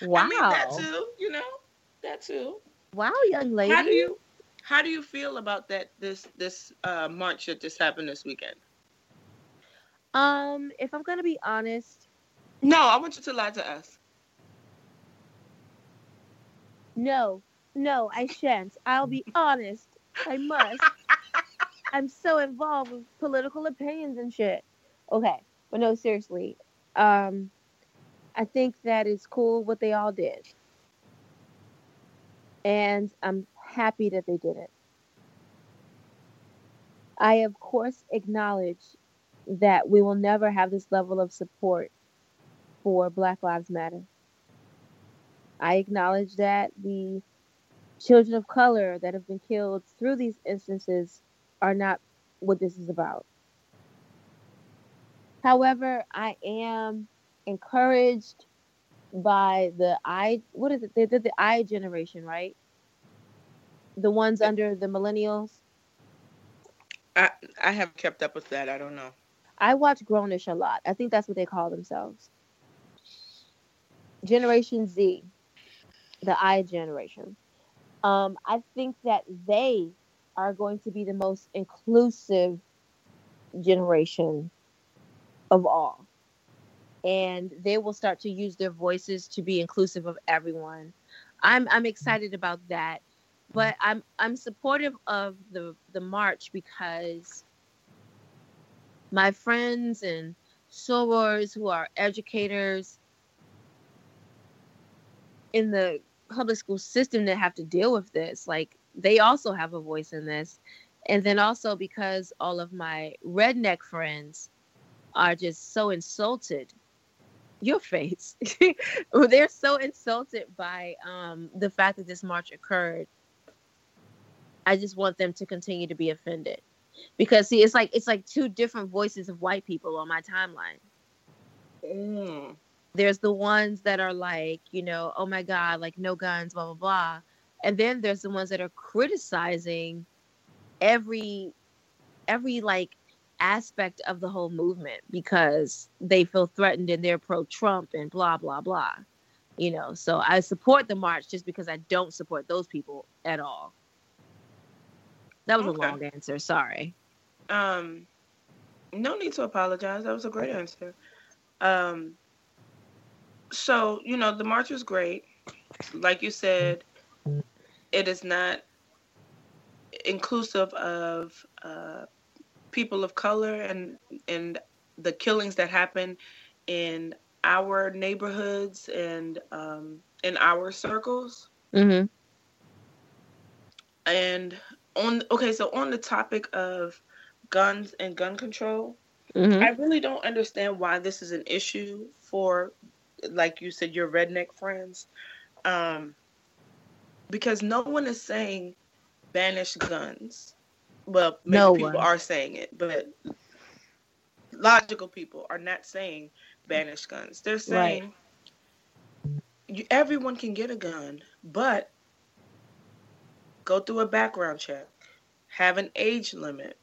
wow. I mean, that too, you know, that too. Wow, young lady. How do you how do you feel about that this this uh march that just happened this weekend? um, if I'm gonna be honest, No, I want you to lie to us. No, no, I shan't. I'll be honest. I must. <laughs> I'm so involved with political opinions and shit. Okay, but no, seriously. Um, I think that is cool what they all did, and I'm happy that they did it. I, of course, acknowledge that we will never have this level of support for Black Lives Matter. I acknowledge that the children of color that have been killed through these instances are not what this is about. However, I am encouraged by the I what is it? They did the I generation, right? The ones under the millennials. I I haven't kept up with that. I don't know. I watch Grownish a lot. I think that's what they call themselves. Generation Z, the I generation. Um, I think that they are going to be the most inclusive generation of all. And they will start to use their voices to be inclusive of everyone. I'm I'm excited about that. But I'm I'm supportive of the the march because my friends and sorors who are educators in the public school system that have to deal with this like they also have a voice in this And then also because all of my redneck friends are just so insulted. Your face. <laughs> They're so insulted by um, the fact that this march occurred. I just want them to continue to be offended. Because see, it's like it's like two different voices of white people on my timeline. Mm. There's the ones that are like, you know, oh my God, like no guns, blah blah blah. And then there's the ones that are criticizing every every like aspect of the whole movement because they feel threatened and they're pro Trump and blah blah blah. You know, so I support the march just because I don't support those people at all. That was Okay. a long answer. Sorry. Um, no need to apologize. That was a great answer. Um, so you know the march was great. Like you said, it is not inclusive of uh, people of color and and the killings that happen in our neighborhoods and um, in our circles. Mm-hmm. And on okay, so on the topic of guns and gun control, Mm-hmm. I really don't understand why this is an issue for, like you said, your redneck friends. Um, because no one is saying banish guns. Well, maybe No people one. are saying it, but logical people are not saying banish guns. They're saying you, everyone can get a gun, but go through a background check, have an age limit,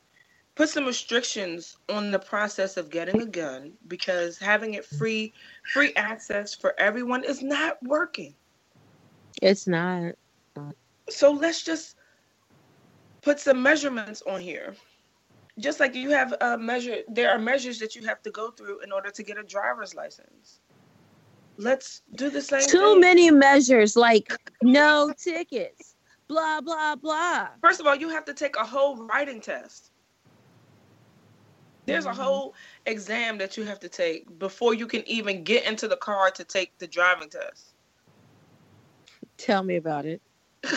put some restrictions on the process of getting a gun because having it free free access for everyone is not working. It's not. So let's just put some measurements on here. Just like you have a measure there are measures that you have to go through in order to get a driver's license. Let's do the same Too thing. many measures, like no tickets, blah blah blah. First of all, you have to take a whole writing test. There's a Mhm. whole exam that you have to take before you can even get into the car to take the driving test. Tell me about it. <laughs>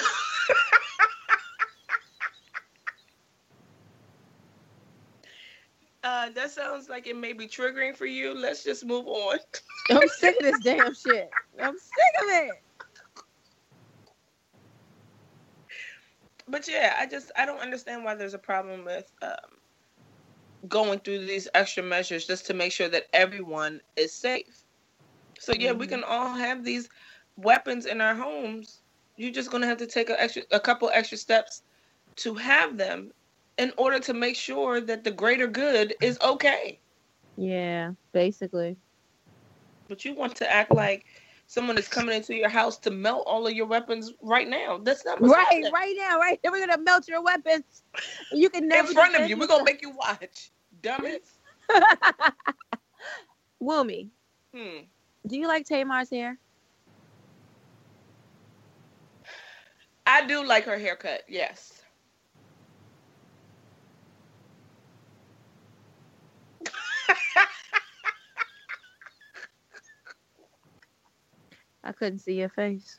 Uh, that sounds like it may be triggering for you. Let's just move on. <laughs> I'm sick of this damn shit. I'm sick of it. But yeah, I just I don't understand why there's a problem with um, going through these extra measures just to make sure that everyone is safe. So yeah, we Mhm. can all have these weapons in our homes. You're just gonna have to take a extra a couple extra steps to have them in order to make sure that the greater good is okay. Yeah, basically. But you want to act like someone is coming into your house to melt all of your weapons right now. That's not Right, happening. right now, right. Then we're gonna melt your weapons. You can never in front of you. We're gonna make you watch, dummies. <laughs> Wumi, Hmm. do you like Tamar's hair? I do like her haircut. Yes. I couldn't see your face.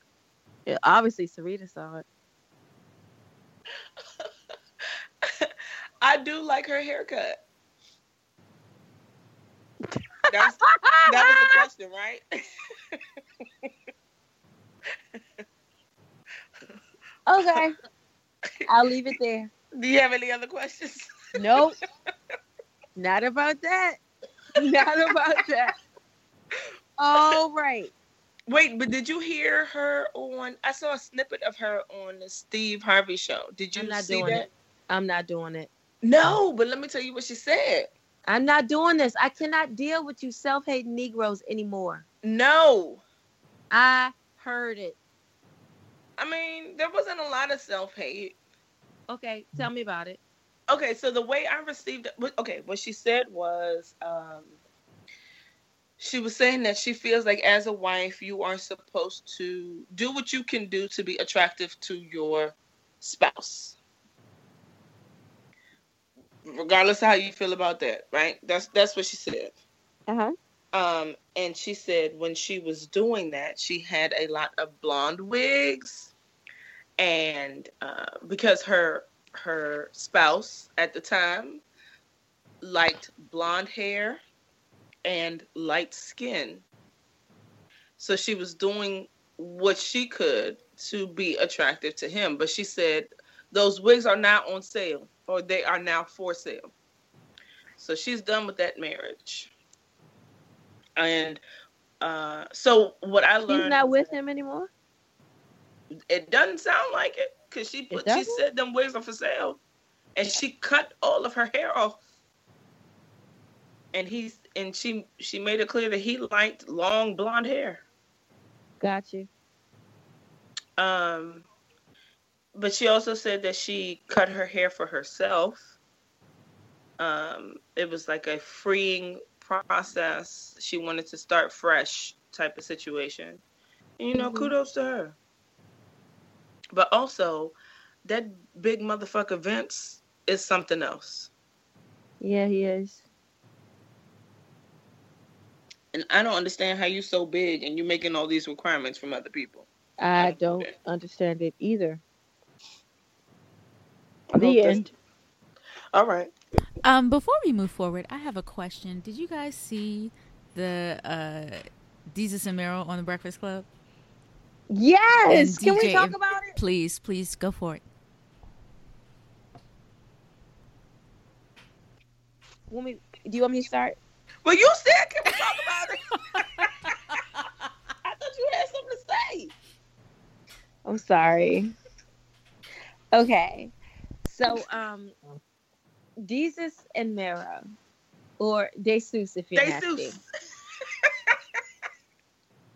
Yeah, obviously, Sarita saw it. <laughs> I do like her haircut. That's, that was the question, right? <laughs> Okay, I'll leave it there. do you have any other questions? Nope, <laughs> not about that. Not about that. All right. Wait, but did you hear her on? I saw a snippet of her on the Steve Harvey show. Did you see that? it. I'm not doing it. No, but let me tell you what she said. I'm not doing this. I cannot deal with you self-hating Negroes anymore. No. I heard it. I mean, there wasn't a lot of self hate. Okay, tell me about it. Okay, so the way I received it, okay, what she said was, um, she was saying that she feels like as a wife, you are supposed to do what you can do to be attractive to your spouse, regardless of how you feel about that, right? That's that's what she said. Uh huh. Um, and she said when she was doing that, she had a lot of blonde wigs, and uh, because her her spouse at the time liked blonde hair and light skin. So she was doing what she could to be attractive to him. But she said those wigs are now on sale or they are now for sale. So she's done with that marriage. And uh, so what I learned She's not with him anymore. It doesn't sound like it because she put she said them wigs are for sale, and she cut all of her hair off. And he's and she she made it clear that he liked long blonde hair. Got you. Um, but she also said that she cut her hair for herself. Um, it was like a freeing process. She wanted to start fresh type of situation. And you know, mm-hmm. kudos to her. But also, that big motherfucker Vince is something else. Yeah, he is. And I don't understand how you're so big and you're making all these requirements from other people. I, don't understand it either. The end. All right. Um, before we move forward, I have a question. Did you guys see the uh Desus and Mero on the Breakfast Club? Yes. Can we talk about it? Please, please go for it. Want me, do you want me to start? Well, you said can we talk about it? I thought you had something to say. I'm sorry. Okay. So, um, Desus and Mero, or Jesus if you're nasty.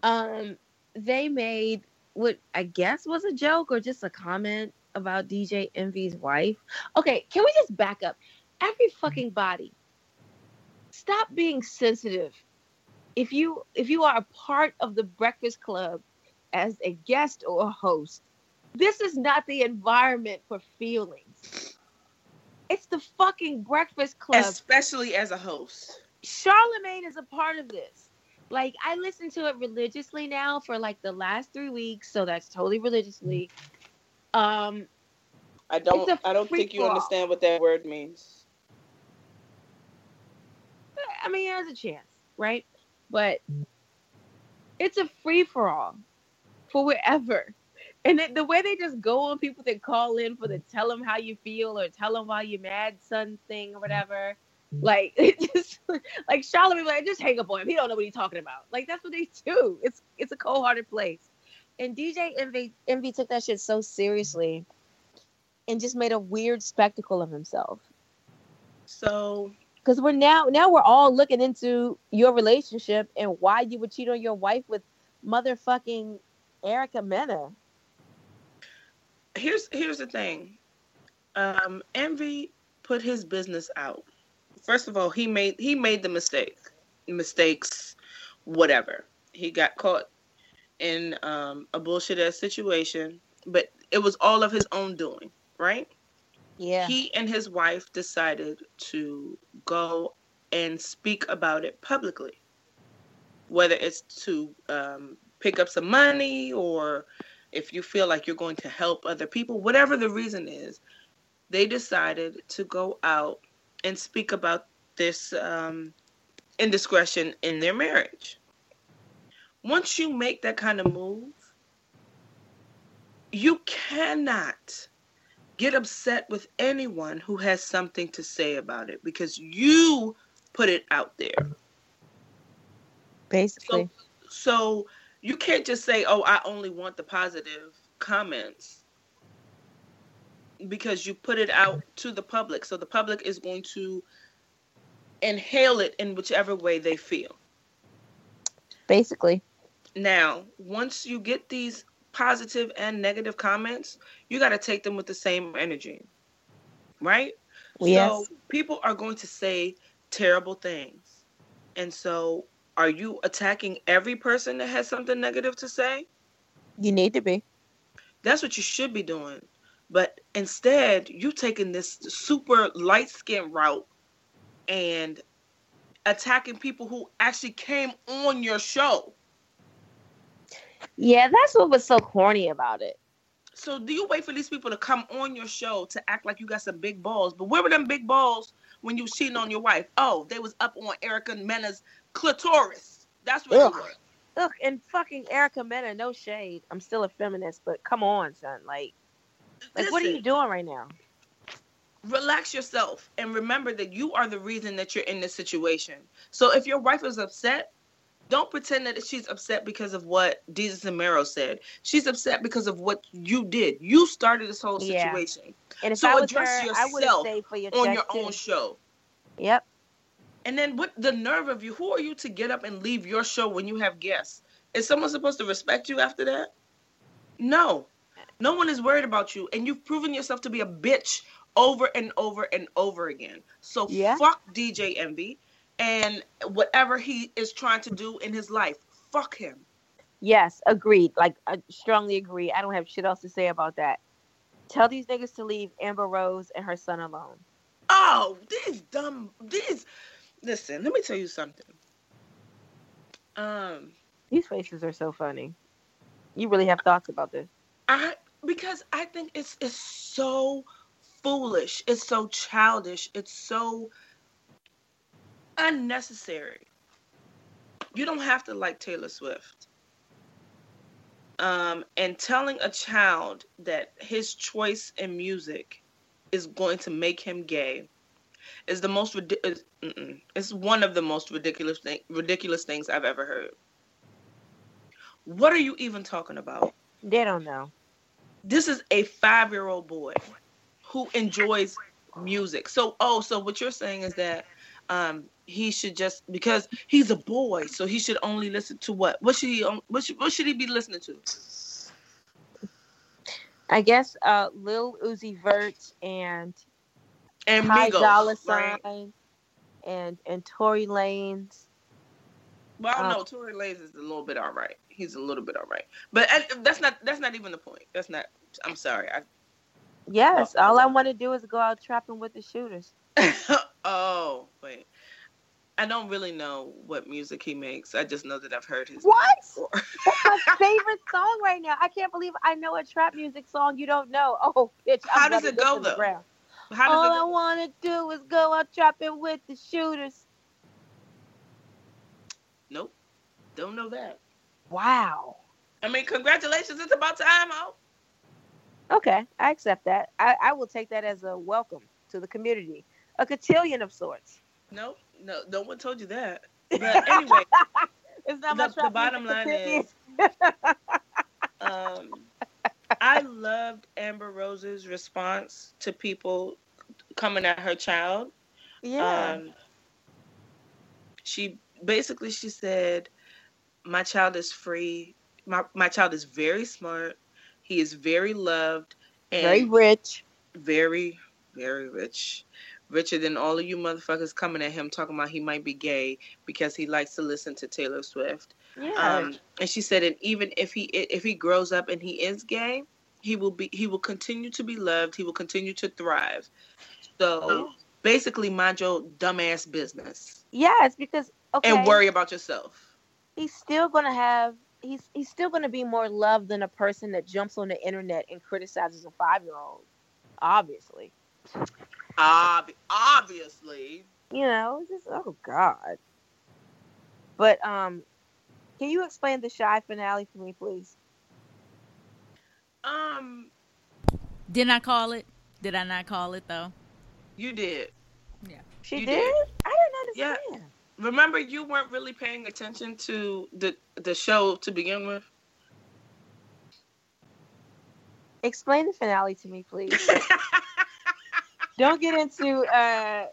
um, they made what I guess was a joke or just a comment about DJ Envy's wife. Okay, can we just back up? Every fucking body, stop being sensitive. If you if you are a part of the Breakfast Club as a guest or a host, this is not the environment for feelings. It's the fucking Breakfast Club. Especially as a host. Charlemagne is a part of this. Like I listen to it religiously now for like the last three weeks, so that's totally religiously. Um I don't I don't think you understand what that word means. I mean, there's a chance, right? But it's a free for all for wherever. And the way they just go on people that call in for the tell them how you feel or tell them why you mad son thing or whatever. Mm-hmm. Like <laughs> it just like Charlemagne like just hang up on him. He don't know what he's talking about. Like that's what they do. It's it's a cold hearted place. And DJ Envy Envy took that shit so seriously and just made a weird spectacle of himself. So because we're now now we're all looking into your relationship and why you would cheat on your wife with motherfucking Erica Mena here's here's the thing. Um, Envy put his business out. First of all, he made he made the mistake, mistakes, whatever. He got caught in um, a bullshit ass situation, but it was all of his own doing, right? Yeah. He and his wife decided to go and speak about it publicly, whether it's to um, pick up some money or if you feel like you're going to help other people, whatever the reason is, they decided to go out and speak about this um, indiscretion in their marriage. Once you make that kind of move, you cannot get upset with anyone who has something to say about it because you put it out there. Basically. So, so you can't just say, "Oh, I only want the positive comments." Because you put it out to the public. So the public is going to inhale it in whichever way they feel. Basically. Now, once you get these positive and negative comments, you got to take them with the same energy. Right? Yes. So people are going to say terrible things. And so are you attacking every person that has something negative to say? You need to be. That's what you should be doing. But instead, you're taking this super light skin route and attacking people who actually came on your show. Yeah, that's what was so corny about it. So do you wait for these people to come on your show to act like you got some big balls? But where were them big balls when you was cheating on your wife? Oh, they was up on Erica Mena's clitoris. That's what Ugh. you were. Look, and fucking Erica Mena, no shade. I'm still a feminist, but come on, son. Like, like what are you doing right now? relax yourself and remember that you are the reason that you're in this situation. So if your wife is upset, don't pretend that she's upset because of what Desus and Mero said. She's upset because of what you did. You started this whole Yeah. situation And if So I was address her, I would have yourself for your on your too. own show. Yep. And then what the nerve of you? Who are you to get up and leave your show when you have guests? Is someone supposed to respect you after that? No. No one is worried about you. And you've proven yourself to be a bitch over and over and over again. So Yeah. fuck DJ Envy and whatever he is trying to do in his life. Fuck him. Yes, agreed. Like, I strongly agree. I don't have shit else to say about that. Tell these niggas to leave Amber Rose and her son alone. Oh, these dumb these listen, let me tell you something. Um These faces are so funny. You really have thoughts about this? I because I think it's it's so foolish. It's so childish. It's so unnecessary. You don't have to like Taylor Swift. Um, and telling a child that his choice in music is going to make him gay is the most ridiculous. It's one of the most ridiculous thing, ridiculous things I've ever heard. What are you even talking about? They don't know. this is a five year old boy who enjoys music. So, oh, so what you're saying is that um, he should just because he's a boy, so he should only listen to what? What should he? What should, what should he be listening to? I guess uh, Lil Uzi Vert and And Ty Migos, Dolla right? Sign and and Tory Lanez. Well, Uh, no, Tory Lanez is a little bit all right. He's a little bit all right, but and that's not that's not even the point. That's not. I'm sorry. I, Yes, Oh, all I want to do is go out trapping with the shooters. <laughs> Oh wait, I don't really know what music he makes. I just know that I've heard his. What? That's my <laughs> favorite song right now. I can't believe I know a trap music song you don't know. Oh, bitch! I'm How does it go, diss in the though? How does All it? I want to do is go out trapping with the shooters. Nope. Don't know that. Wow. I mean, congratulations. It's about time, oh. Okay, I accept that. I, I will take that as a welcome to the community, a cotillion of sorts. Nope. No, no one told you that. <laughs> But anyway, It's not the, my the bottom line is <laughs> um, I loved Amber Rose's response to people coming at her child. yeah. Um, she basically she said, "My child is free. My my child is very smart. He is very loved and Very rich. very, very rich. Richer than all of you motherfuckers coming at him talking about he might be gay because he likes to listen to Taylor Swift. Yeah. Um, and she said, and even if he if he grows up and he is gay, he will be he will continue to be loved. He will continue to thrive. So basically, mind your dumbass business yes, because okay, and worry about yourself. he's still gonna have he's he's still gonna be more loved than a person that jumps on the internet and criticizes a five year old. Obviously. Ob- obviously, You know, just oh God. But um can you explain the Chi finale for me, please? um, Didn't I call it? Did I not call it though? you did. Yeah, she You did? did. I didn't Yeah. Remember, you weren't really paying attention to the the show to begin with. Explain the finale to me, please. <laughs> Don't get into uh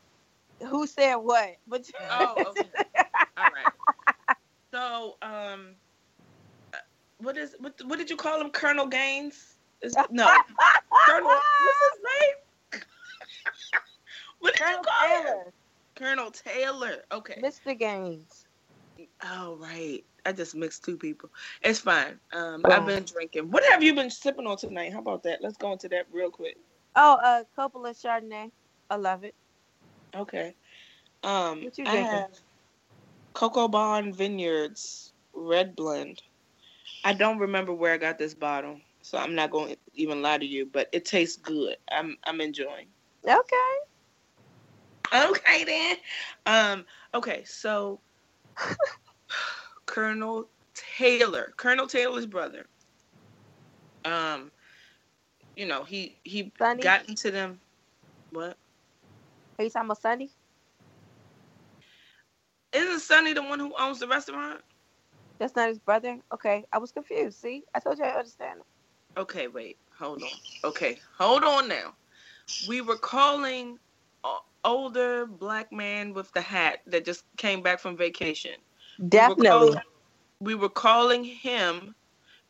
who said what, but Oh, okay. <laughs> So, um, uh, what is what? What did you call him? Colonel Gaines? Is no Colonel? What's his name? <laughs> what did Colonel you call him? Taylor, Colonel Taylor. Okay. Mr. Gaines. Oh right. I just mixed two people. It's fine. Um, Oh. I've been drinking. What have you been sipping on tonight? How about that? Let's go into that real quick. Oh, a uh of Chardonnay. I love it. Okay. Um, What you I drinking? have Cocoa Bond Vineyards Red Blend. I don't remember where I got this bottle so I'm not going to even lie to you. But it tastes good. I'm I'm enjoying. Okay. Okay then. Um. Okay. So <laughs> Colonel Taylor, Colonel Taylor's brother. Um. You know he he Sonny? got into them. What? Are you talking about Sunny? Isn't Sonny the one who owns the restaurant? That's not his brother. Okay, I was confused. See, I told you I understand. Okay, wait, hold on. Okay, hold on now. We were calling older black man with the hat that just came back from vacation. We were Definitely. calling- We were calling him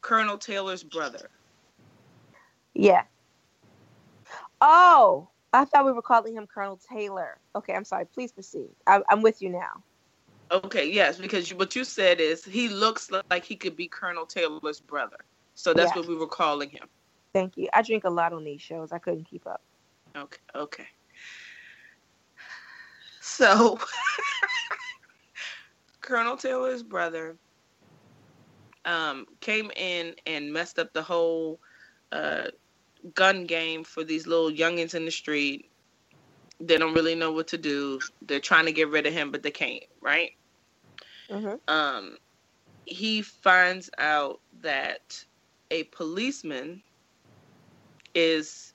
Colonel Taylor's brother. Yeah. Oh, I thought we were calling him Colonel Taylor. Okay, I'm sorry. Please proceed. I, I'm with you now. Okay, yes, because you, what you said is he looks like he could be Colonel Taylor's brother. So that's Yeah. what we were calling him. Thank you. I drink a lot on these shows. I couldn't keep up. Okay, okay. So, <laughs> Colonel Taylor's brother um, came in and messed up the whole uh, gun game for these little youngins in the street. They don't really know what to do. They're trying to get rid of him, but they can't, right? hmm um, he finds out that a policeman is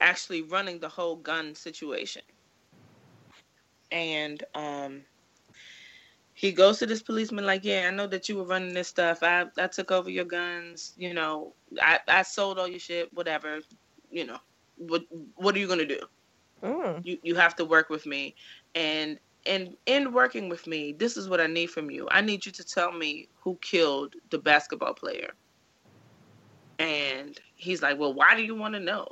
actually running the whole gun situation. And um, he goes to this policeman like, "Yeah, I know that you were running this stuff. I I took over your guns. You know, I I sold all your shit. Whatever. You know, what what are you gonna do? Mm. you you have to work with me. And and in working with me this is what i need from you. I need you to tell me who killed the basketball player. And he's like well why do you want to know?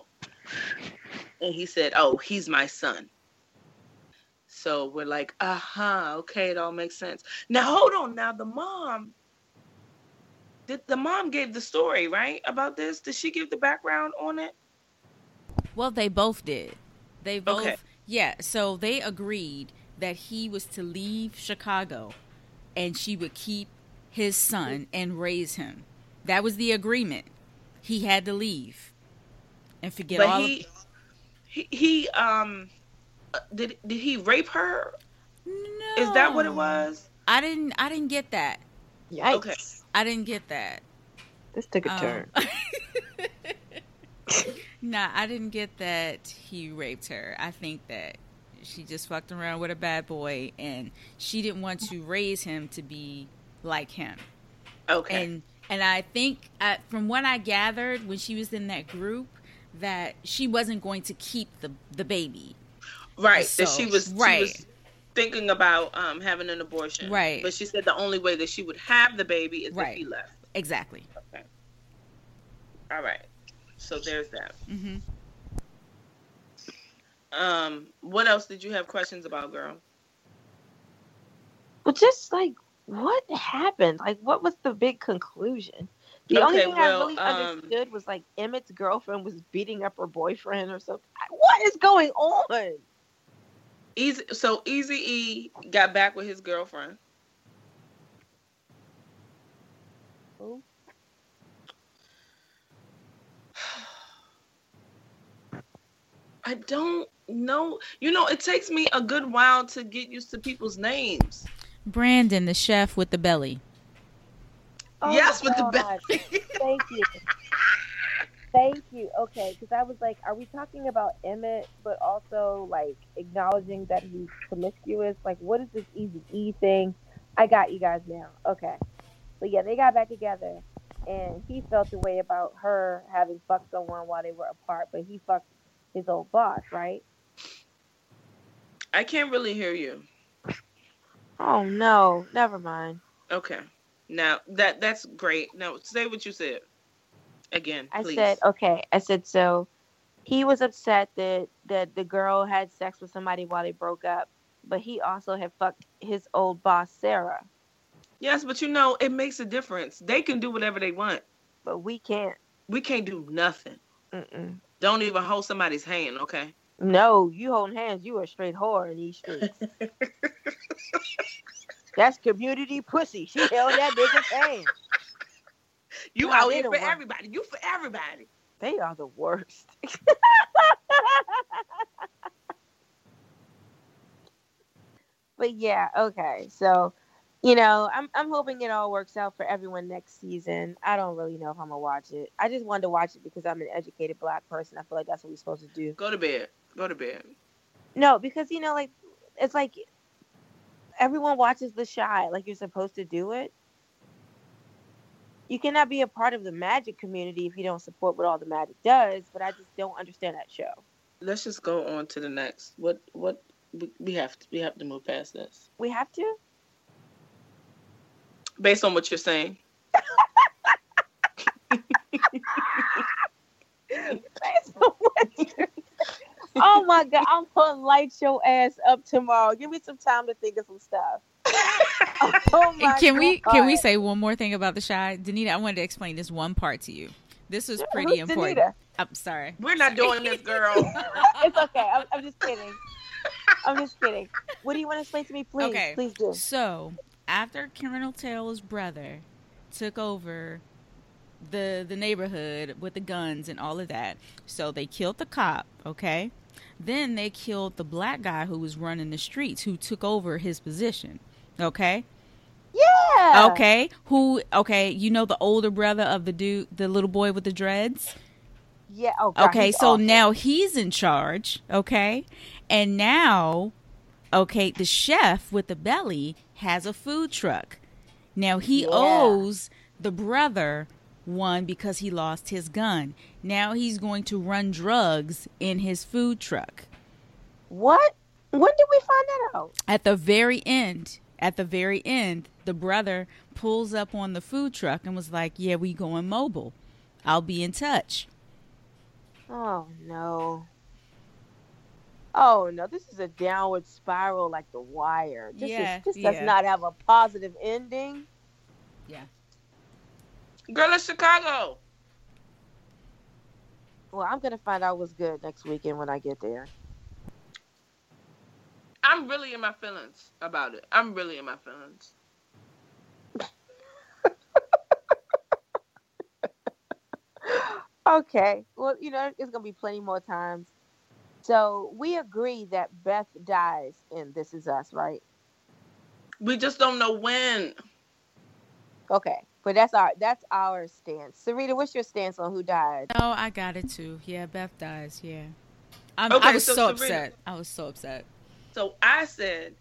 And he said oh he's my son. So we're like uh-huh okay it all makes sense. Now hold on. Now the mom did the mom gave the story right about this? Did she give the background on it? Well, they both did. They both, Okay. yeah. So they agreed that he was to leave Chicago, and she would keep his son and raise him. That was the agreement. He had to leave and forget but all. he, he he um uh, did did he rape her? no, Is that what it was? I didn't. I didn't get that. Yikes. Okay. I didn't get that. This took a Um, turn. <laughs> nah, I didn't get that he raped her. I think that she just fucked around with a bad boy and she didn't want to raise him to be like him. Okay. And and I think uh, from what I gathered when she was in that group that she wasn't going to keep the the baby. right. so- that she was right. she was thinking about um having an abortion. Right. But she said the only way that she would have the baby is Right. if he left. Exactly. Okay. All right. So there's that. hmm Um, what else did you have questions about, girl? Well, just like, what happened? Like, what was the big conclusion? The only thing well, I really um, understood was like Emmett's girlfriend was beating up her boyfriend or something. What is going on? Easy. So Easy E got back with his girlfriend. Who? I don't know. You know, it takes me a good while to get used to people's names. Brandon, the chef with the belly. Oh yes, my with the God. belly. Thank you. Thank you. Okay, because I was like, are we talking about Emmett, but also like acknowledging that he's promiscuous? Like, what is this easy E thing? I got you guys now. Okay. But yeah, they got back together, and he felt the way about her having fucked someone while they were apart, but he fucked his old boss, right? I can't really hear you. Oh no, never mind. Okay. Now that that's great. Now say what you said again, Please. I said, okay. I said, so he was upset that that the girl had sex with somebody while they broke up, but he also had fucked his old boss Sarah. yes, but you know it makes a difference. They can do whatever they want. But we can't. We can't do nothing. Mm-mm. Don't even hold somebody's hand, okay? No, you holding hands, you a straight whore in these streets. <laughs> That's community pussy. She held that nigga's hand. <laughs> You God, out here for worst. everybody. You for everybody. They are the worst. <laughs> but yeah, okay. So, you know, I'm I'm hoping it all works out for everyone next season. I don't really know if I'm gonna watch it. I just wanted to watch it because I'm an educated black person. I feel like that's what we're supposed to do. Go to bed. Go to bed. No, because you know, like it's like everyone watches The Chi, like you're supposed to do it. You cannot be a part of the magic community if you don't support what all the magic does. But I just don't understand that show. Let's just go on to the next. What what we, we have to we have to move past this. We have to. Based on what you're saying. oh my god, I'm gonna light your ass up tomorrow. Give me some time to think of some stuff. <laughs> oh my can we can we say one more thing about the Chi, Danita? I wanted to explain this one part to you. This was pretty who's important. Danita? I'm sorry. We're not doing this, girl. <laughs> It's okay. I'm, I'm just kidding. I'm just kidding. What do you want to explain to me, please? Okay. Please do. So after Colonel Taylor's brother took over the the neighborhood with the guns and all of that, so they killed the cop. Okay, then they killed the black guy who was running the streets, who took over his position. Okay. Yeah. Okay. Who? Okay. You know the older brother of the dude, the little boy with the dreads. Yeah. Oh, God, Okay, so awful. now he's in charge, okay? And now, okay, the chef with the belly has a food truck. Now he Yeah. owes the brother one because he lost his gun. Now he's going to run drugs in his food truck. What? When did we find that out? At the very end, at the very end, the brother pulls up on the food truck and was like, "Yeah, we going mobile. I'll be in touch." Oh no. Oh no, this is a downward spiral like the wire. This Yeah, is, this does not have a positive ending. Yeah. Girl, it's Chicago. Well, I'm gonna find out what's good next weekend when I get there. I'm really in my feelings about it. I'm really in my feelings. <laughs> Okay. Well, you know, it's gonna be plenty more times. So we agree that Beth dies in This Is Us, right? We just don't know when. Okay. But that's our that's our stance. Sarita, what's your stance on who died? Oh, I got it too. Yeah, Beth dies. Yeah. I'm, Okay, I was so so, Sabrina- upset. I was so upset. So I said,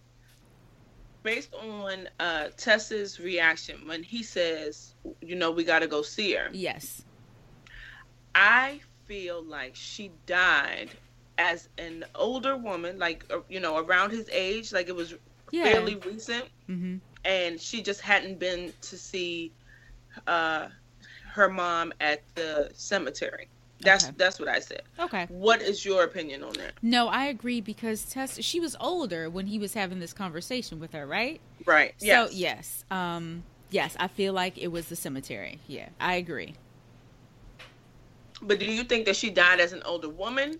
based on uh, Tessa's reaction when he says, you know, we got to go see her, Yes. I feel like she died as an older woman, like, uh, you know, around his age, like it was Yeah. fairly recent, hmm and she just hadn't been to see uh, her mom at the cemetery. That's Okay. that's what I said. Okay. What is your opinion on that? No, I agree because Tess, she was older when he was having this conversation with her, right? Right. Yes. So yes, um, yes, I feel like it was the cemetery. Yeah, I agree. But do you think that she died as an older woman?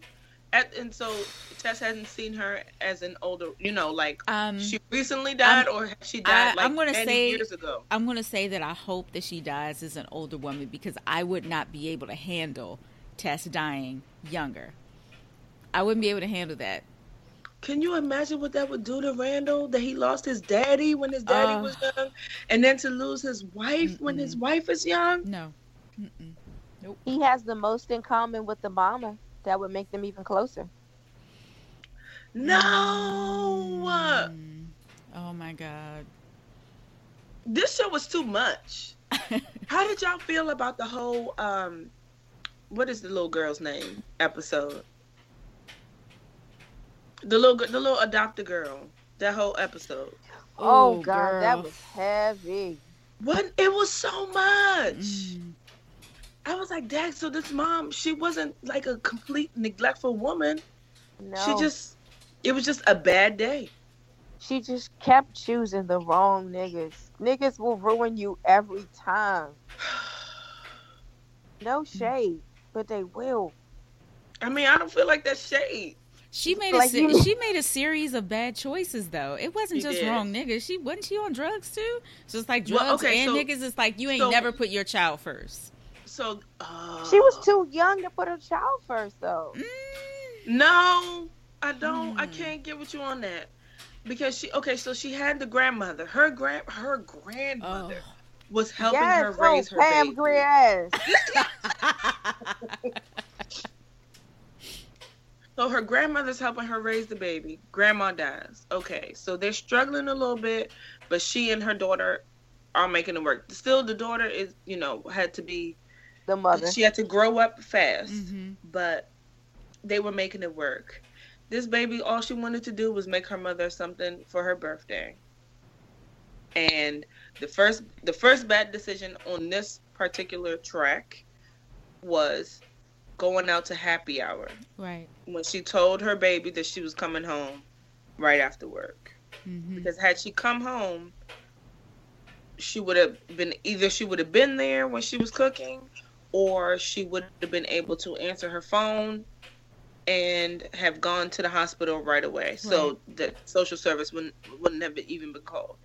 At, and so Tess hasn't seen her as an older, you know, like Um, she recently died or she died I- like I'm gonna many say- years ago. I'm gonna say that I hope that she dies as an older woman because I would not be able to handle Tess dying younger. I wouldn't be able to handle that. Can you imagine what that would do to Randall? That he lost his daddy when his daddy Uh, was young, and then to lose his wife when his wife is young. No. Mm-mm. He has the most in common with the bomber. That would make them even closer. No, Mm. Oh my god. this show was too much. <laughs> How did y'all feel about the whole um, what is the little girl's name episode? The little gir- the little adopted girl. That whole episode. Oh, Oh, God, that was heavy. What? It was so much. Mm. I was like, Dad, so this mom, she wasn't like a complete neglectful woman. No, She just, it was just a bad day. she just kept choosing the wrong niggas. Niggas will ruin you every time. <sighs> No shade, but they will. I mean, I don't feel like that's shade. She made Like a se- you- she made a series of bad choices though. It wasn't She just did. wrong niggas. She wasn't she on drugs too. So it's like drugs Well, okay, and so- niggas. It's like you ain't so- never put your child first. So uh, She was too young to put her child first, though. Mm. No, I don't. I Hmm. can't get with you on that because she. Okay, so she had the grandmother. Her grand her grandmother Oh. was helping yes, her raise oh, her Pam baby. Grier <laughs> So her grandmother's helping her raise the baby. Grandma dies. Okay, so they're struggling a little bit, but she and her daughter are making it work. Still, the daughter is, you know, had to be. The mother. She had to grow up fast, Mhm. but they were making it work. This baby, all she wanted to do was make her mother something for her birthday. And the first, the first bad decision on this particular track was going out to happy hour Right. when she told her baby that she was coming home right after work. hmm Because had she come home, she would have been either she would have been there when she was cooking, or she would have been able to answer her phone and have gone to the hospital right away. So the social service wouldn't wouldn't have even been called.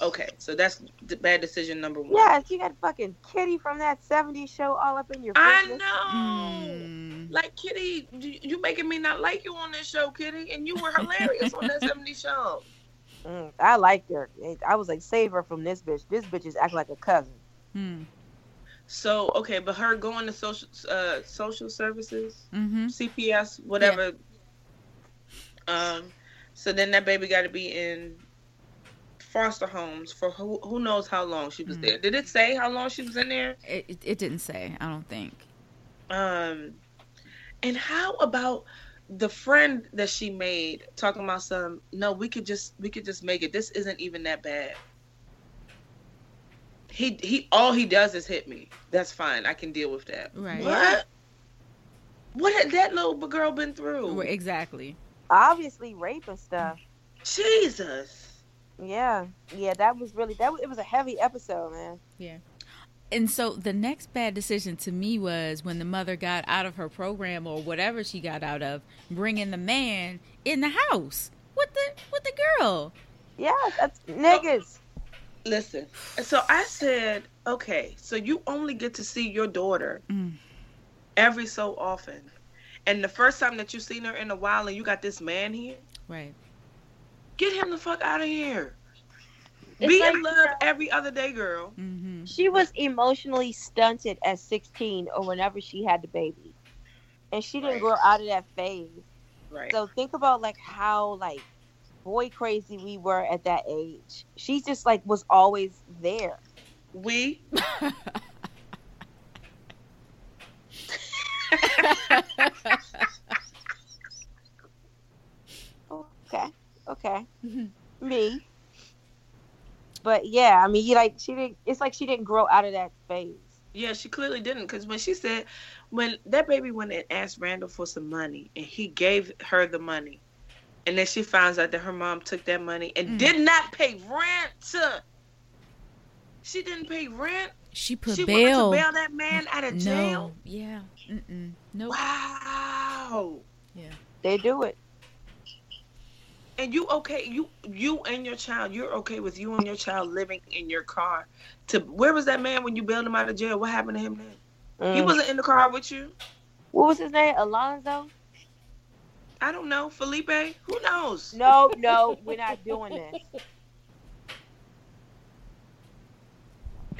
Okay, so that's the bad decision number one. Yes, you got fucking Kitty from that 70s show all up in your face. I know. Mm. Like Kitty, you you making me not like you on this show, Kitty, and you were hilarious on that <laughs> 70 show. Mm, I liked her. I was like, save her from this bitch. This bitch is acting like a cousin. Mm. So okay, but her going to social uh, social services, hmm CPS, whatever. Um, so then that baby got to be in foster homes for who who knows how long she was Mm. there. Did it say how long she was in there? It, it didn't say. I don't think. Um, and how about the friend that she made talking about some? No, we could just we could just make it. This isn't even that bad. He he all he does is hit me. That's fine. I can deal with that. Right. What? What had that little girl been through? Well, Exactly. Obviously, rape and stuff. Jesus. Yeah, yeah, that was really that. Was, it was a heavy episode, man. Yeah. And so the next bad decision to me was when the mother got out of her program or whatever she got out of, bringing the man in the house with the with the girl. Yeah, that's niggas. Listen. So I said, okay, so you only get to see your daughter Mm. every so often. And the first time that you've seen her in a while and you got this man here, Right. get him the fuck out of here. It's Be like, in love every other day, girl. Mm-hmm. She was emotionally stunted at 16 or whenever she had the baby, and she didn't Right. grow out of that phase. Right. So think about like how like boy crazy we were at that age. She just like was always there. we <laughs> Okay, okay, mm-hmm. me. But yeah, I mean, you like she didn't. It's like she didn't grow out of that phase. Yeah, she clearly didn't because when she said, when that baby went and asked Randall for some money and he gave her the money, and then she finds out that her mom took that money and Mm. did not pay rent. She didn't pay rent. She put bail. she bail. wanted to bail that man out of jail. No. Yeah. Mm-mm. Nope. Wow. Yeah. They do it. And you okay? You you and your child. You're okay with you and your child living in your car. To where was that man when you bailed him out of jail? What happened to him then? He Mm. wasn't in the car with you. What was his name? Alonzo? I don't know. Felipe? Who knows? No, no, we're not doing this.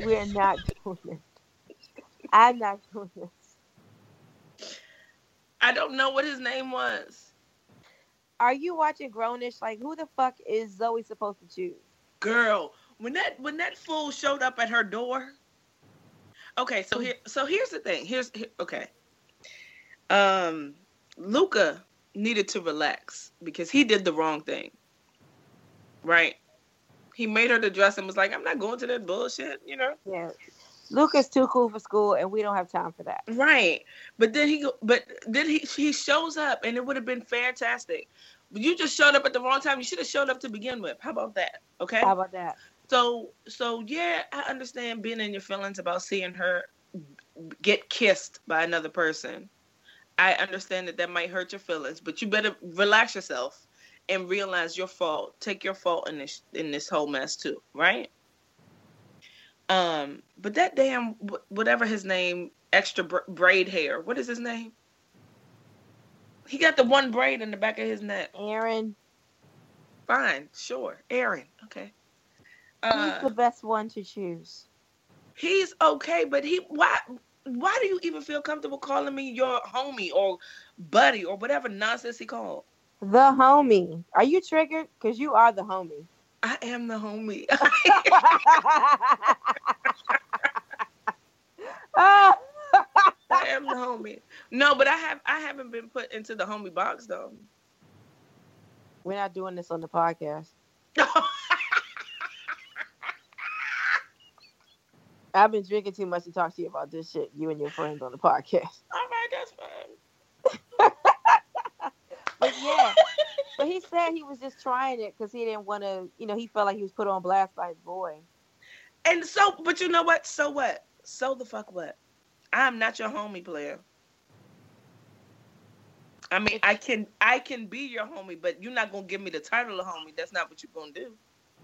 We're not doing this. I'm not doing this. I don't know what his name was. Are you watching Grownish? Like, who the fuck is Zoey supposed to choose? Girl, when that when that fool showed up at her door. Okay, so here so here's the thing. Here's here, okay. Um Luca needed to relax because he did the wrong thing. Right? He made her the dress and was like, I'm not going to that bullshit, you know? Yeah. Luca's too cool for school, and we don't have time for that. Right. But then he but then he he shows up and it would have been fantastic. But you just showed up at the wrong time. You should have showed up to begin with. How about that? Okay. How about that? So so yeah, I understand being in your feelings about seeing her get kissed by another person. I understand that that might hurt your feelings, but you better relax yourself and realize your fault. Take your fault in this in this whole mess too, right? Um, but that damn whatever his name, extra braid hair. What is his name? He got the one braid in the back of his neck. Aaron. Fine, sure, Aaron. Okay. Uh, He's the best one to choose. He's okay, but he why why do you even feel comfortable calling me your homie or buddy or whatever nonsense he called? The homie. Are you triggered? Because you are the homie. I am the homie. <laughs> I am the homie. No, but I have I haven't been put into the homie box though. We're not doing this on the podcast. <laughs> I've been drinking too much to talk to you about this shit. You and your friends on the podcast. <laughs> All right, that's fine. <laughs> but yeah, but he said he was just trying it because he didn't want to. You know, he felt like he was put on blast by his boy. And so, but you know what? So what? So the fuck what? I'm not your homie player. I mean, I can I can be your homie, but you're not gonna give me the title of homie. That's not what you're gonna do.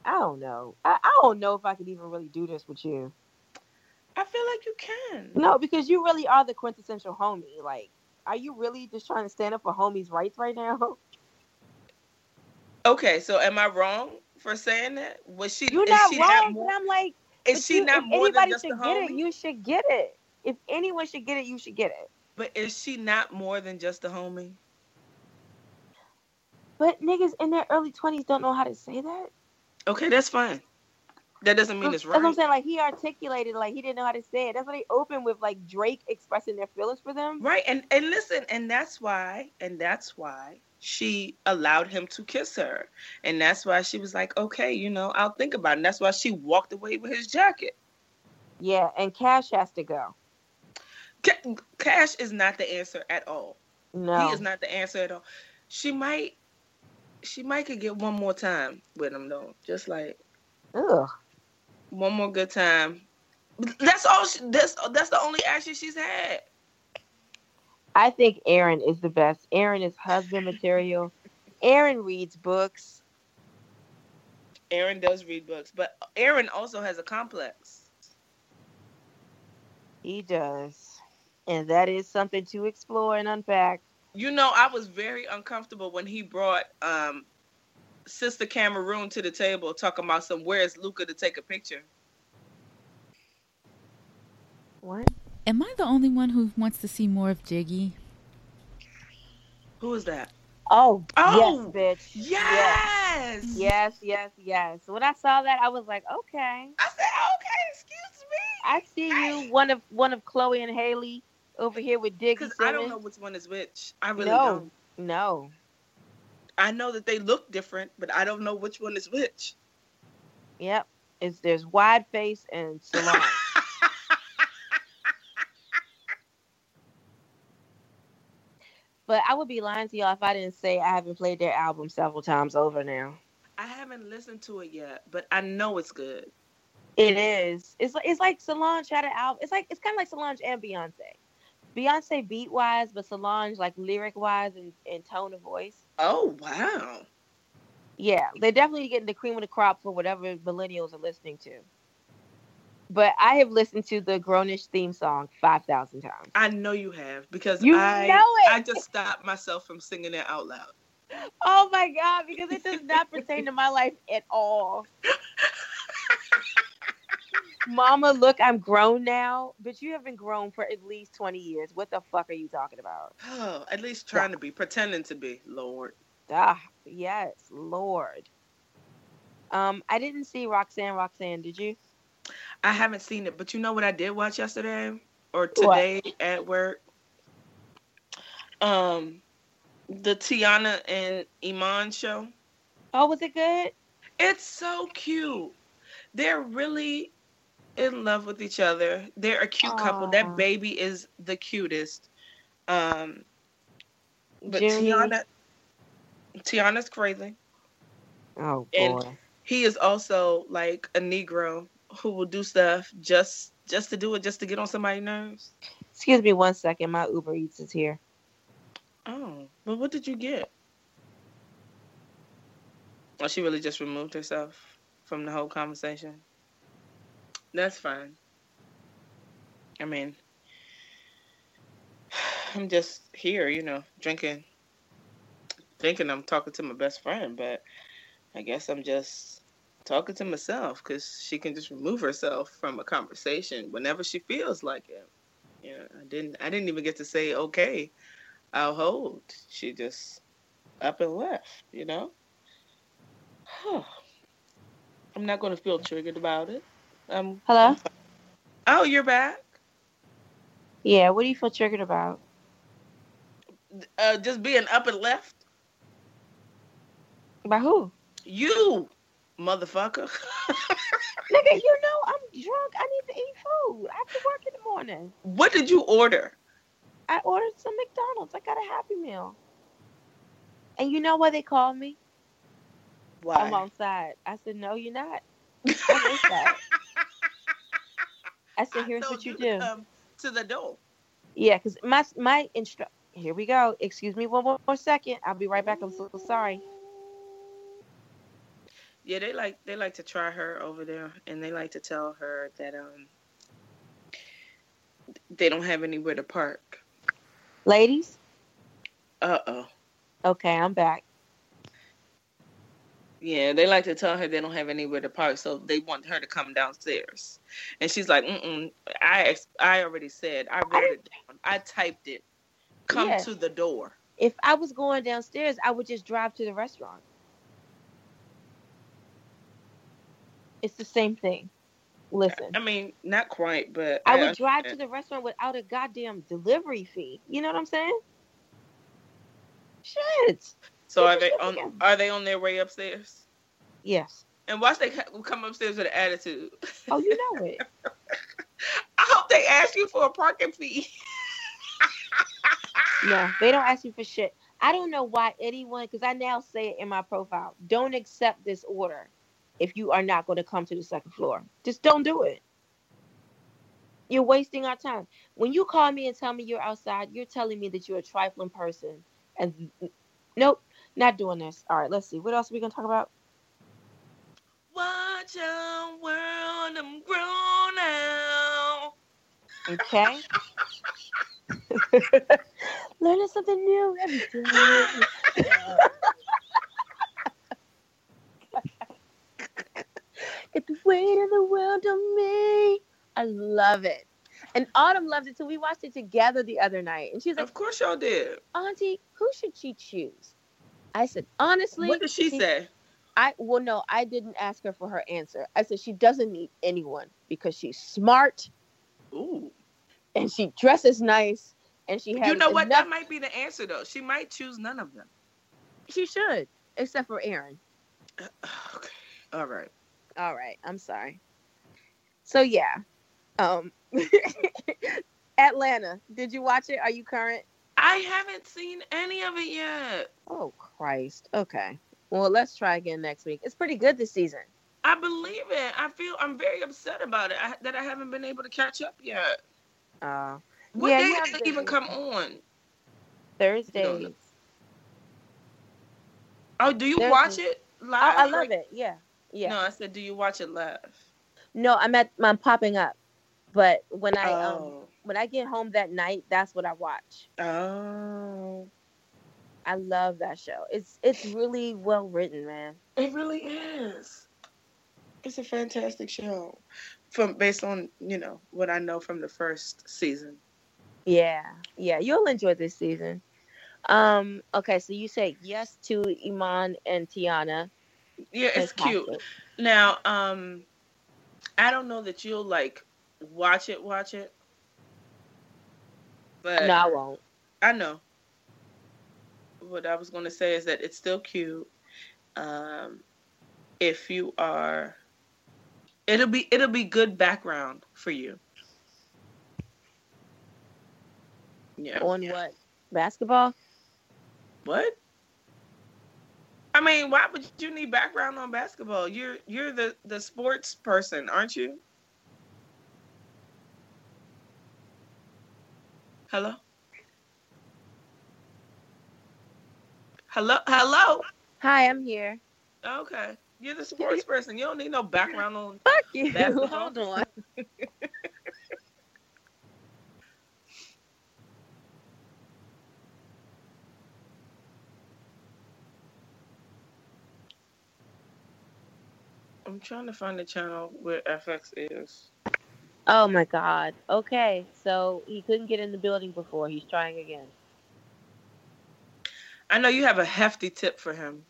I don't know. I, I don't know if I could even really do this with you. I feel like you can. No, because you really are the quintessential homie. Like, are you really just trying to stand up for homies' rights right now? <laughs> Okay, so am I wrong for saying that? Was she? You're not wrong. Not more, I'm like, is she you, not more anybody than just should a get homie? it, you should get it. If anyone should get it, you should get it. But is she not more than just a homie? But niggas in their early twenties don't know how to say that. Okay, that's fine. That doesn't mean it's right. That's what I'm saying. Like he articulated, like he didn't know how to say it. That's why they opened with like Drake expressing their feelings for them. Right, and and listen, and that's why, and that's why she allowed him to kiss her, and that's why she was like, okay, you know, I'll think about it. And that's why she walked away with his jacket. Yeah, and Cash has to go. Cash is not the answer at all. No, he is not the answer at all. She might, she might could get one more time with him though, just like. Ugh one more good time. That's all. She, that's that's the only action she's had. I think Aaron is the best. Aaron is husband material. Aaron reads books. Aaron does read books, but Aaron also has a complex. He does. And that is something to explore and unpack. You know, I was very uncomfortable when he brought um, Sister Cameroon to the table talking about some where's Luca to take a picture. What? Am I the only one who wants to see more of Diggy? Who is that? Oh, oh, yes, bitch. Yes. Yes, yes, yes. When I saw that, I was like, okay. I said, okay, excuse me. I see hey. you, one of one of Chloe and Haley over here with Diggy. Because I don't know which one is which. I really no, don't. No. I know that they look different, but I don't know which one is which. Yep. It's there's wide face and salon. <laughs> but I would be lying to y'all if I didn't say I haven't played their album several times over now. I haven't listened to it yet, but I know it's good. It is. It's like it's like Solange had an album. It's like it's kind of like Solange and Beyonce. Beyonce beat wise, but Solange like lyric wise and, and tone of voice. Oh wow. Yeah, they're definitely getting the cream of the crop for whatever millennials are listening to. But I have listened to the Grownish theme song five thousand times. I know you have because you I know it. I just stopped myself from singing it out loud. Oh my god, because it does not pertain to my life at all. <laughs> Mama, look, I'm grown now, but you haven't grown for at least 20 years. What the fuck are you talking about? Oh, <sighs> at least trying yeah. to be, pretending to be, Lord. Ah, yes, Lord. Um, I didn't see Roxanne Roxanne, did you? I haven't seen it, but you know what I did watch yesterday or today what? at work? Um, the Teyana and Iman show. Oh, was it good? It's so cute. They're really in love with each other. They're a cute Aww. couple. That baby is the cutest. Um, but Jimmy. Teyana, Teyana's crazy. Oh boy. And he is also like a Negro who will do stuff just just to do it, just to get on somebody's nerves. Excuse me one second. My Uber Eats is here. Oh, well, what did you get? Well, she really just removed herself from the whole conversation. That's fine. I mean, <sighs> I'm just here, you know, drinking, thinking I'm talking to my best friend, but I guess I'm just talking to myself because she can just remove herself from a conversation whenever she feels like it. Yeah, I didn't. I didn't even get to say okay. I'll hold. She just up and left. You know. <sighs> I'm not going to feel triggered about it. Um. Hello. Oh, you're back. Yeah. What do you feel triggered about? Uh, just being up and left. By who? You, motherfucker. <laughs> Nigga, you know I'm drunk. I need to eat food. I have to work in the morning. what did you order? I ordered some McDonald's. I got a Happy Meal. And you know why they called me? Why? I'm outside. I said, no, you're not. <laughs> I said, here's told what you to do. come to the door. Yeah, because my my instru. Here we go. Excuse me one more, more second. I'll be right back. I'm so sorry. Yeah, they like they like to try her over there, and they like to tell her that um they don't have anywhere to park. Ladies, Uh oh. okay, I'm back. Yeah, they like to tell her they don't have anywhere to park, so they want her to come downstairs. And she's like, "Mm-mm, I ex- I already said I wrote it down. I typed it. Come Yeah. to the door." If I was going downstairs, I would just drive to the restaurant. It's the same thing. Listen, I mean, not quite, but I would drive to the restaurant without a goddamn delivery fee. You know what I'm saying? Shit. So are they on? Are they on their way upstairs? Yes. And watch they co- come upstairs with an attitude. Oh, you know <laughs> it. I hope they ask you for a parking fee. No, they don't ask you for shit. I don't know why anyone, because I now say it in my profile, don't accept this order if you are not going to come to the second floor. Just don't do it. You're wasting our time. When you call me and tell me you're outside, you're telling me that you're a trifling person. And nope, not doing this. All right, let's see. What else are we going to talk about? Watch out, world, I'm grown now. Okay. <laughs> Learning something new every day. <laughs> Get the weight of the world on me. I love it. And Autumn loves it too. We watched it together the other night. And she was like, Of course y'all did. Auntie, who should she choose? I said, honestly. What did she say? I well no, I didn't ask her for her answer. I said she doesn't need anyone because she's smart Ooh. and she dresses nice and she has You know what? enough- That might be the answer though. She might choose none of them. She should, except for Aaron. <sighs> Okay. All right. All right, I'm sorry. So yeah, um, <laughs> Atlanta. Did you watch it? Are you current? I haven't seen any of it yet. Oh Christ. Okay. Well, let's try again next week. It's pretty good this season. I believe it. I feel I'm very upset about it. I, that I haven't been able to catch up yet. Uh, What Yeah, day you have did it even come on? Thursdays. Oh, do you There's watch it I, live? I love Like- it. Yeah. Yeah. No, I said, do you watch it live? No, I'm at I'm popping up. But when I um oh. When I get home that night, that's what I watch. oh. I love that show. It's it's really well written, man. It really is. It's a fantastic show. From based on, you know, what I know from the first season. Yeah. Yeah, you'll enjoy this season. Um, okay, so you say yes to Iman and Teyana. Yeah, it's cute. Now, um I don't know that you'll like watch it, watch it. But No, I won't. I know. What I was gonna say is that it's still cute. Um, if you are, it'll be it'll be good background for you. Yeah. On what? Basketball? What? I mean, why would you need background on basketball? You're you're the the sports person, aren't you? Hello. Hello, hello. Hi, I'm here. Okay, you're the <laughs> sports person. You don't need no background on. Fuck you. Basketball. Hold on. I'm trying to find the channel where FX is. Oh my god. Okay, so he couldn't get in the building before. He's trying again. I know you have a hefty tip for him.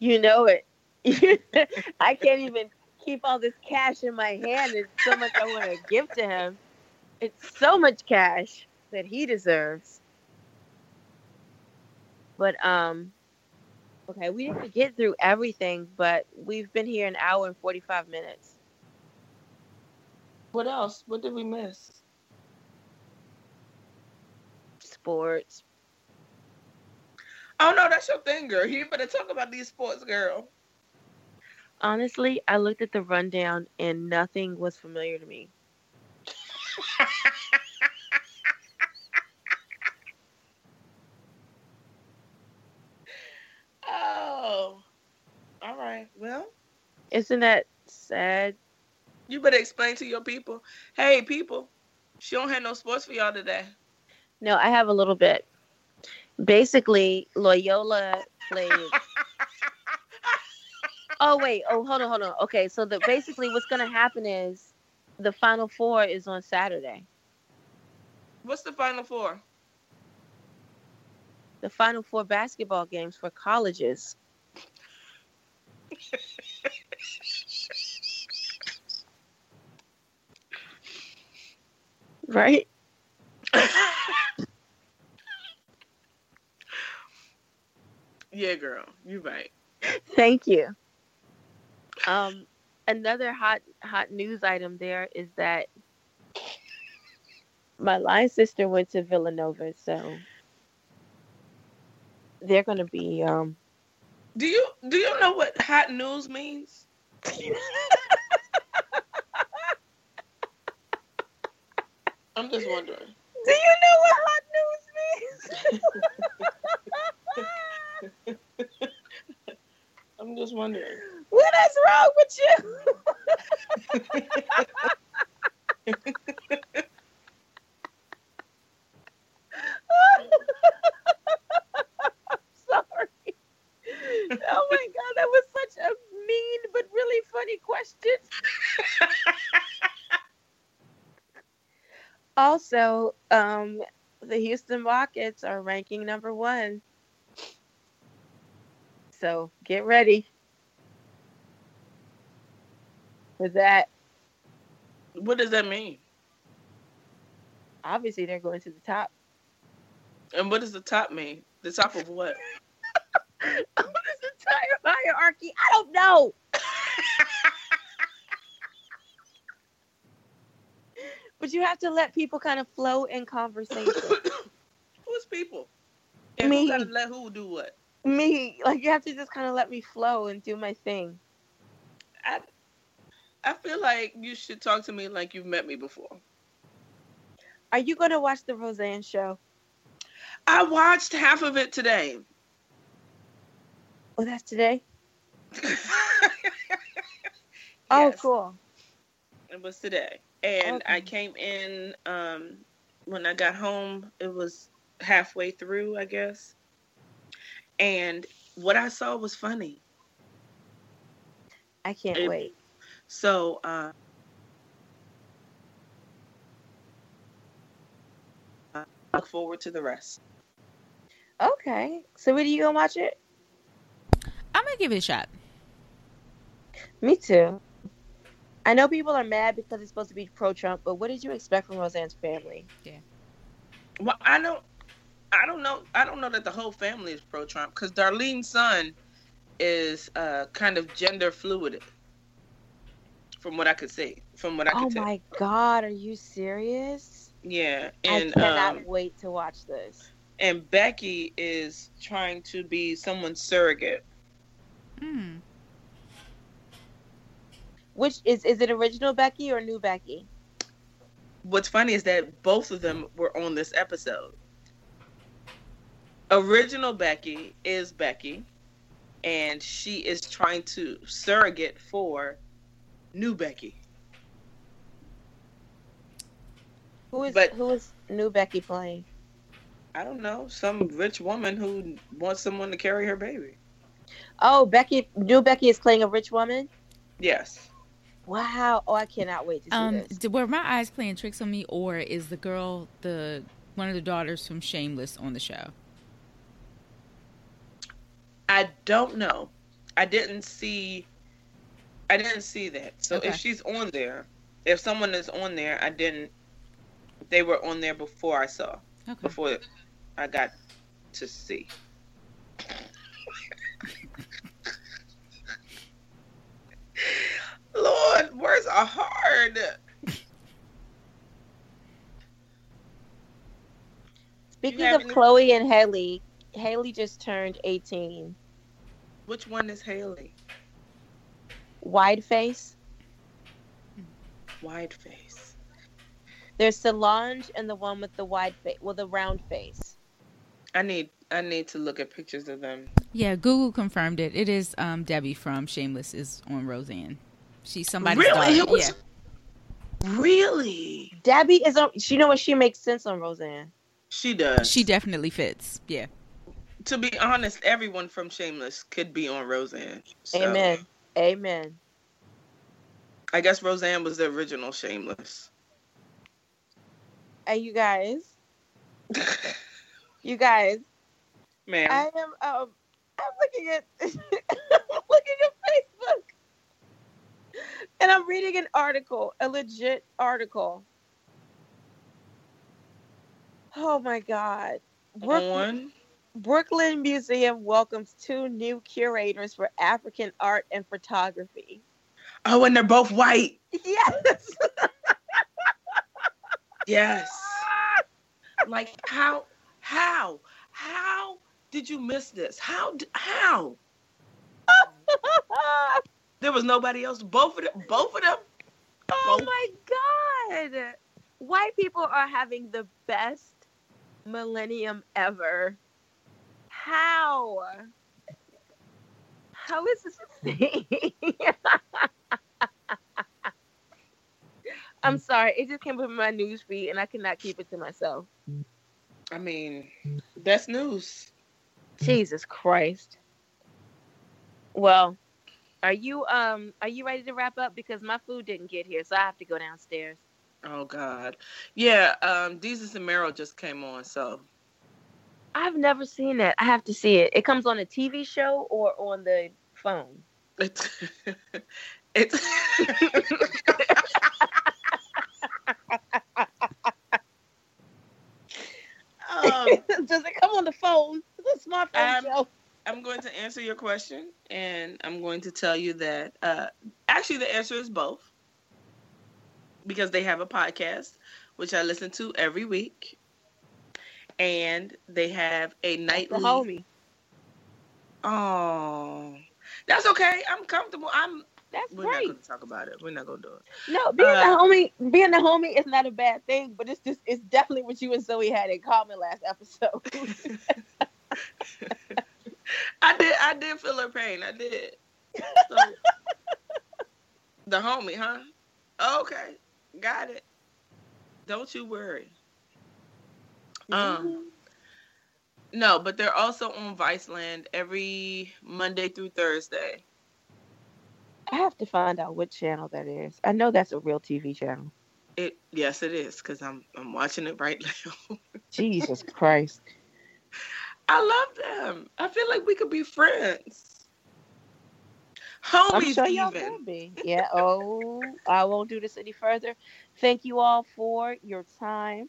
You know it. <laughs> I can't even keep all this cash in my hand. It's so much I want to give to him. It's so much cash that he deserves. But um okay, we didn't get through everything, but we've been here an hour and 45 minutes. What else? What did we miss? Sports. Oh no, that's your thing, girl. You better talk about these sports, girl. Honestly, I looked at the rundown and nothing was familiar to me. <laughs> oh, all right. Well, Isn't that sad? You better explain to your people. Hey, people, she don't have no sports for y'all today. No, I have a little bit. Basically, Loyola played. <laughs> Oh wait, oh hold on, hold on. Okay, so the basically what's gonna happen is the final four is on Saturday. What's the final four? The final four basketball games for colleges. <laughs> Right? <laughs> yeah, girl, you right. Thank you. Um, another hot hot news item there is that my line sister went to Villanova, so they're gonna be um. Do you do you know what hot news means? <laughs> I'm just wondering. Do you know what hot news means? <laughs> I'm just wondering. what is wrong with you? <laughs> Sorry. Oh my god, that was such a mean but really funny question. <laughs> also, um, the Houston Rockets are ranking number one. So get ready for that. What does that mean? Obviously, they're going to the top. And what does the top mean? The top of what? <laughs> what is the entire hierarchy? I don't know. <laughs> but you have to let people kind of flow in conversation. <coughs> Who's people? And Me. who let who do what? me, like you have to just kind of let me flow and do my thing. I I feel like you should talk to me like you've met me before. Are you going to watch the Roseanne show? I watched half of it today. Oh, that's today. <laughs> Oh, Yes, cool. It was today. And I came in um when I got home, it was halfway through, I guess. And what I saw was funny. I can't It- wait. So uh look forward to the rest. Okay. So, when are you gonna watch it? I'm gonna give it a shot. Me too. I know people are mad because it's supposed to be pro-Trump, but what did you expect from Roseanne's family? Yeah. Well, I don't, I don't know, I don't know that the whole family is pro Trump because Darlene's son is uh, kind of gender fluid, from what I could see, from what I could Oh tell. my God, are you serious? Yeah, and I cannot um, wait to watch this. and Becky is trying to be someone's surrogate. Hmm. Which is is it original Becky or new Becky? What's funny is that both of them were on this episode. Original Becky is Becky, and she is trying to surrogate for new Becky. Who is But- who is new Becky playing? I don't know, some rich woman who wants someone to carry her baby. Oh, Becky, new Becky is playing a rich woman. Yes. Wow! Oh, I cannot wait to see Um, this. were my eyes playing tricks on me, or is the girl the one of the daughters from Shameless on the show? I don't know. I didn't see. I didn't see that. So Okay. if she's on there, if someone is on there, I didn't. They were on there before I saw. Okay. Before I got to see. <laughs> Lord, words are hard. Speaking of any- Chloe and Halle, Halle just turned eighteen. Which one is Halle? Wide face. Wide face. There's Solange and the one with the wide face, well, the round face. I need. I need to look at pictures of them. Yeah, Google confirmed it. It is um, Debbie from Shameless is on Roseanne. She's somebody's Really? daughter. It was- Yeah, Really? Debbie is on. You know what? She makes sense on Roseanne. She does. she definitely fits. Yeah. to be honest, everyone from Shameless could be on Roseanne. So, Amen. Amen. I guess Roseanne was the original Shameless. And you guys, <laughs> you guys, Man, I am. Um, I'm looking at. I'm looking at and I'm reading an article, a legit article. Oh my God. Brooklyn. Brooklyn Museum welcomes two new curators for African art and photography. Oh, and they're both white. Yes. Yes. like how? How? How did you miss this? How? How? <laughs> There was nobody else. Both of them. Both of them. oh Both. my God. White people are having the best millennium ever. How? How is this a thing? <laughs> I'm sorry. It just came up in my news feed and I cannot keep it to myself. I mean, that's news. Jesus Christ. Well, are you um are you ready to wrap up? Because my food didn't get here, so I have to go downstairs. Oh God. Yeah. Um, Desus and Mero just came on, so I've never seen that. I have to see it. It comes on a TV show or on the phone. <laughs> it's it's. <laughs> um, Does it come on the phone? It's a smartphone Um, show. I'm going to answer your question, and I'm going to tell you that uh, actually the answer is both, because they have a podcast which I listen to every week, and they have a The nightly. homie. Oh, that's okay. I'm comfortable. I'm. That's We're not great. going to talk about it. We're not going to do it. No, being Uh, the homie, being the homie is not a bad thing, but it's just it's definitely what you and Zoey had in common last episode. <laughs> <laughs> I did. I did feel her pain. I did. So, the homie, huh? Okay, got it. Don't you worry. Um, no, but they're also on Viceland every Monday through Thursday. I have to find out what channel that is. I know that's a real TV channel. It yes, it is because I'm I'm watching it right <laughs> now. Jesus Christ. I love them. I feel like we could be friends. I'm Homies, sure y'all even. be. Yeah. Oh, I won't do this any further. Thank you all for your time.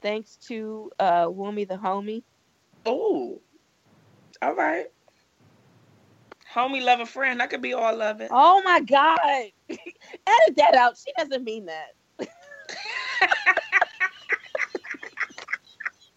Thanks to uh Wumi the homie. Oh, all right. Homie, love a friend. I could be all of it. Oh my God. <laughs> Edit that out. She doesn't mean that. <laughs>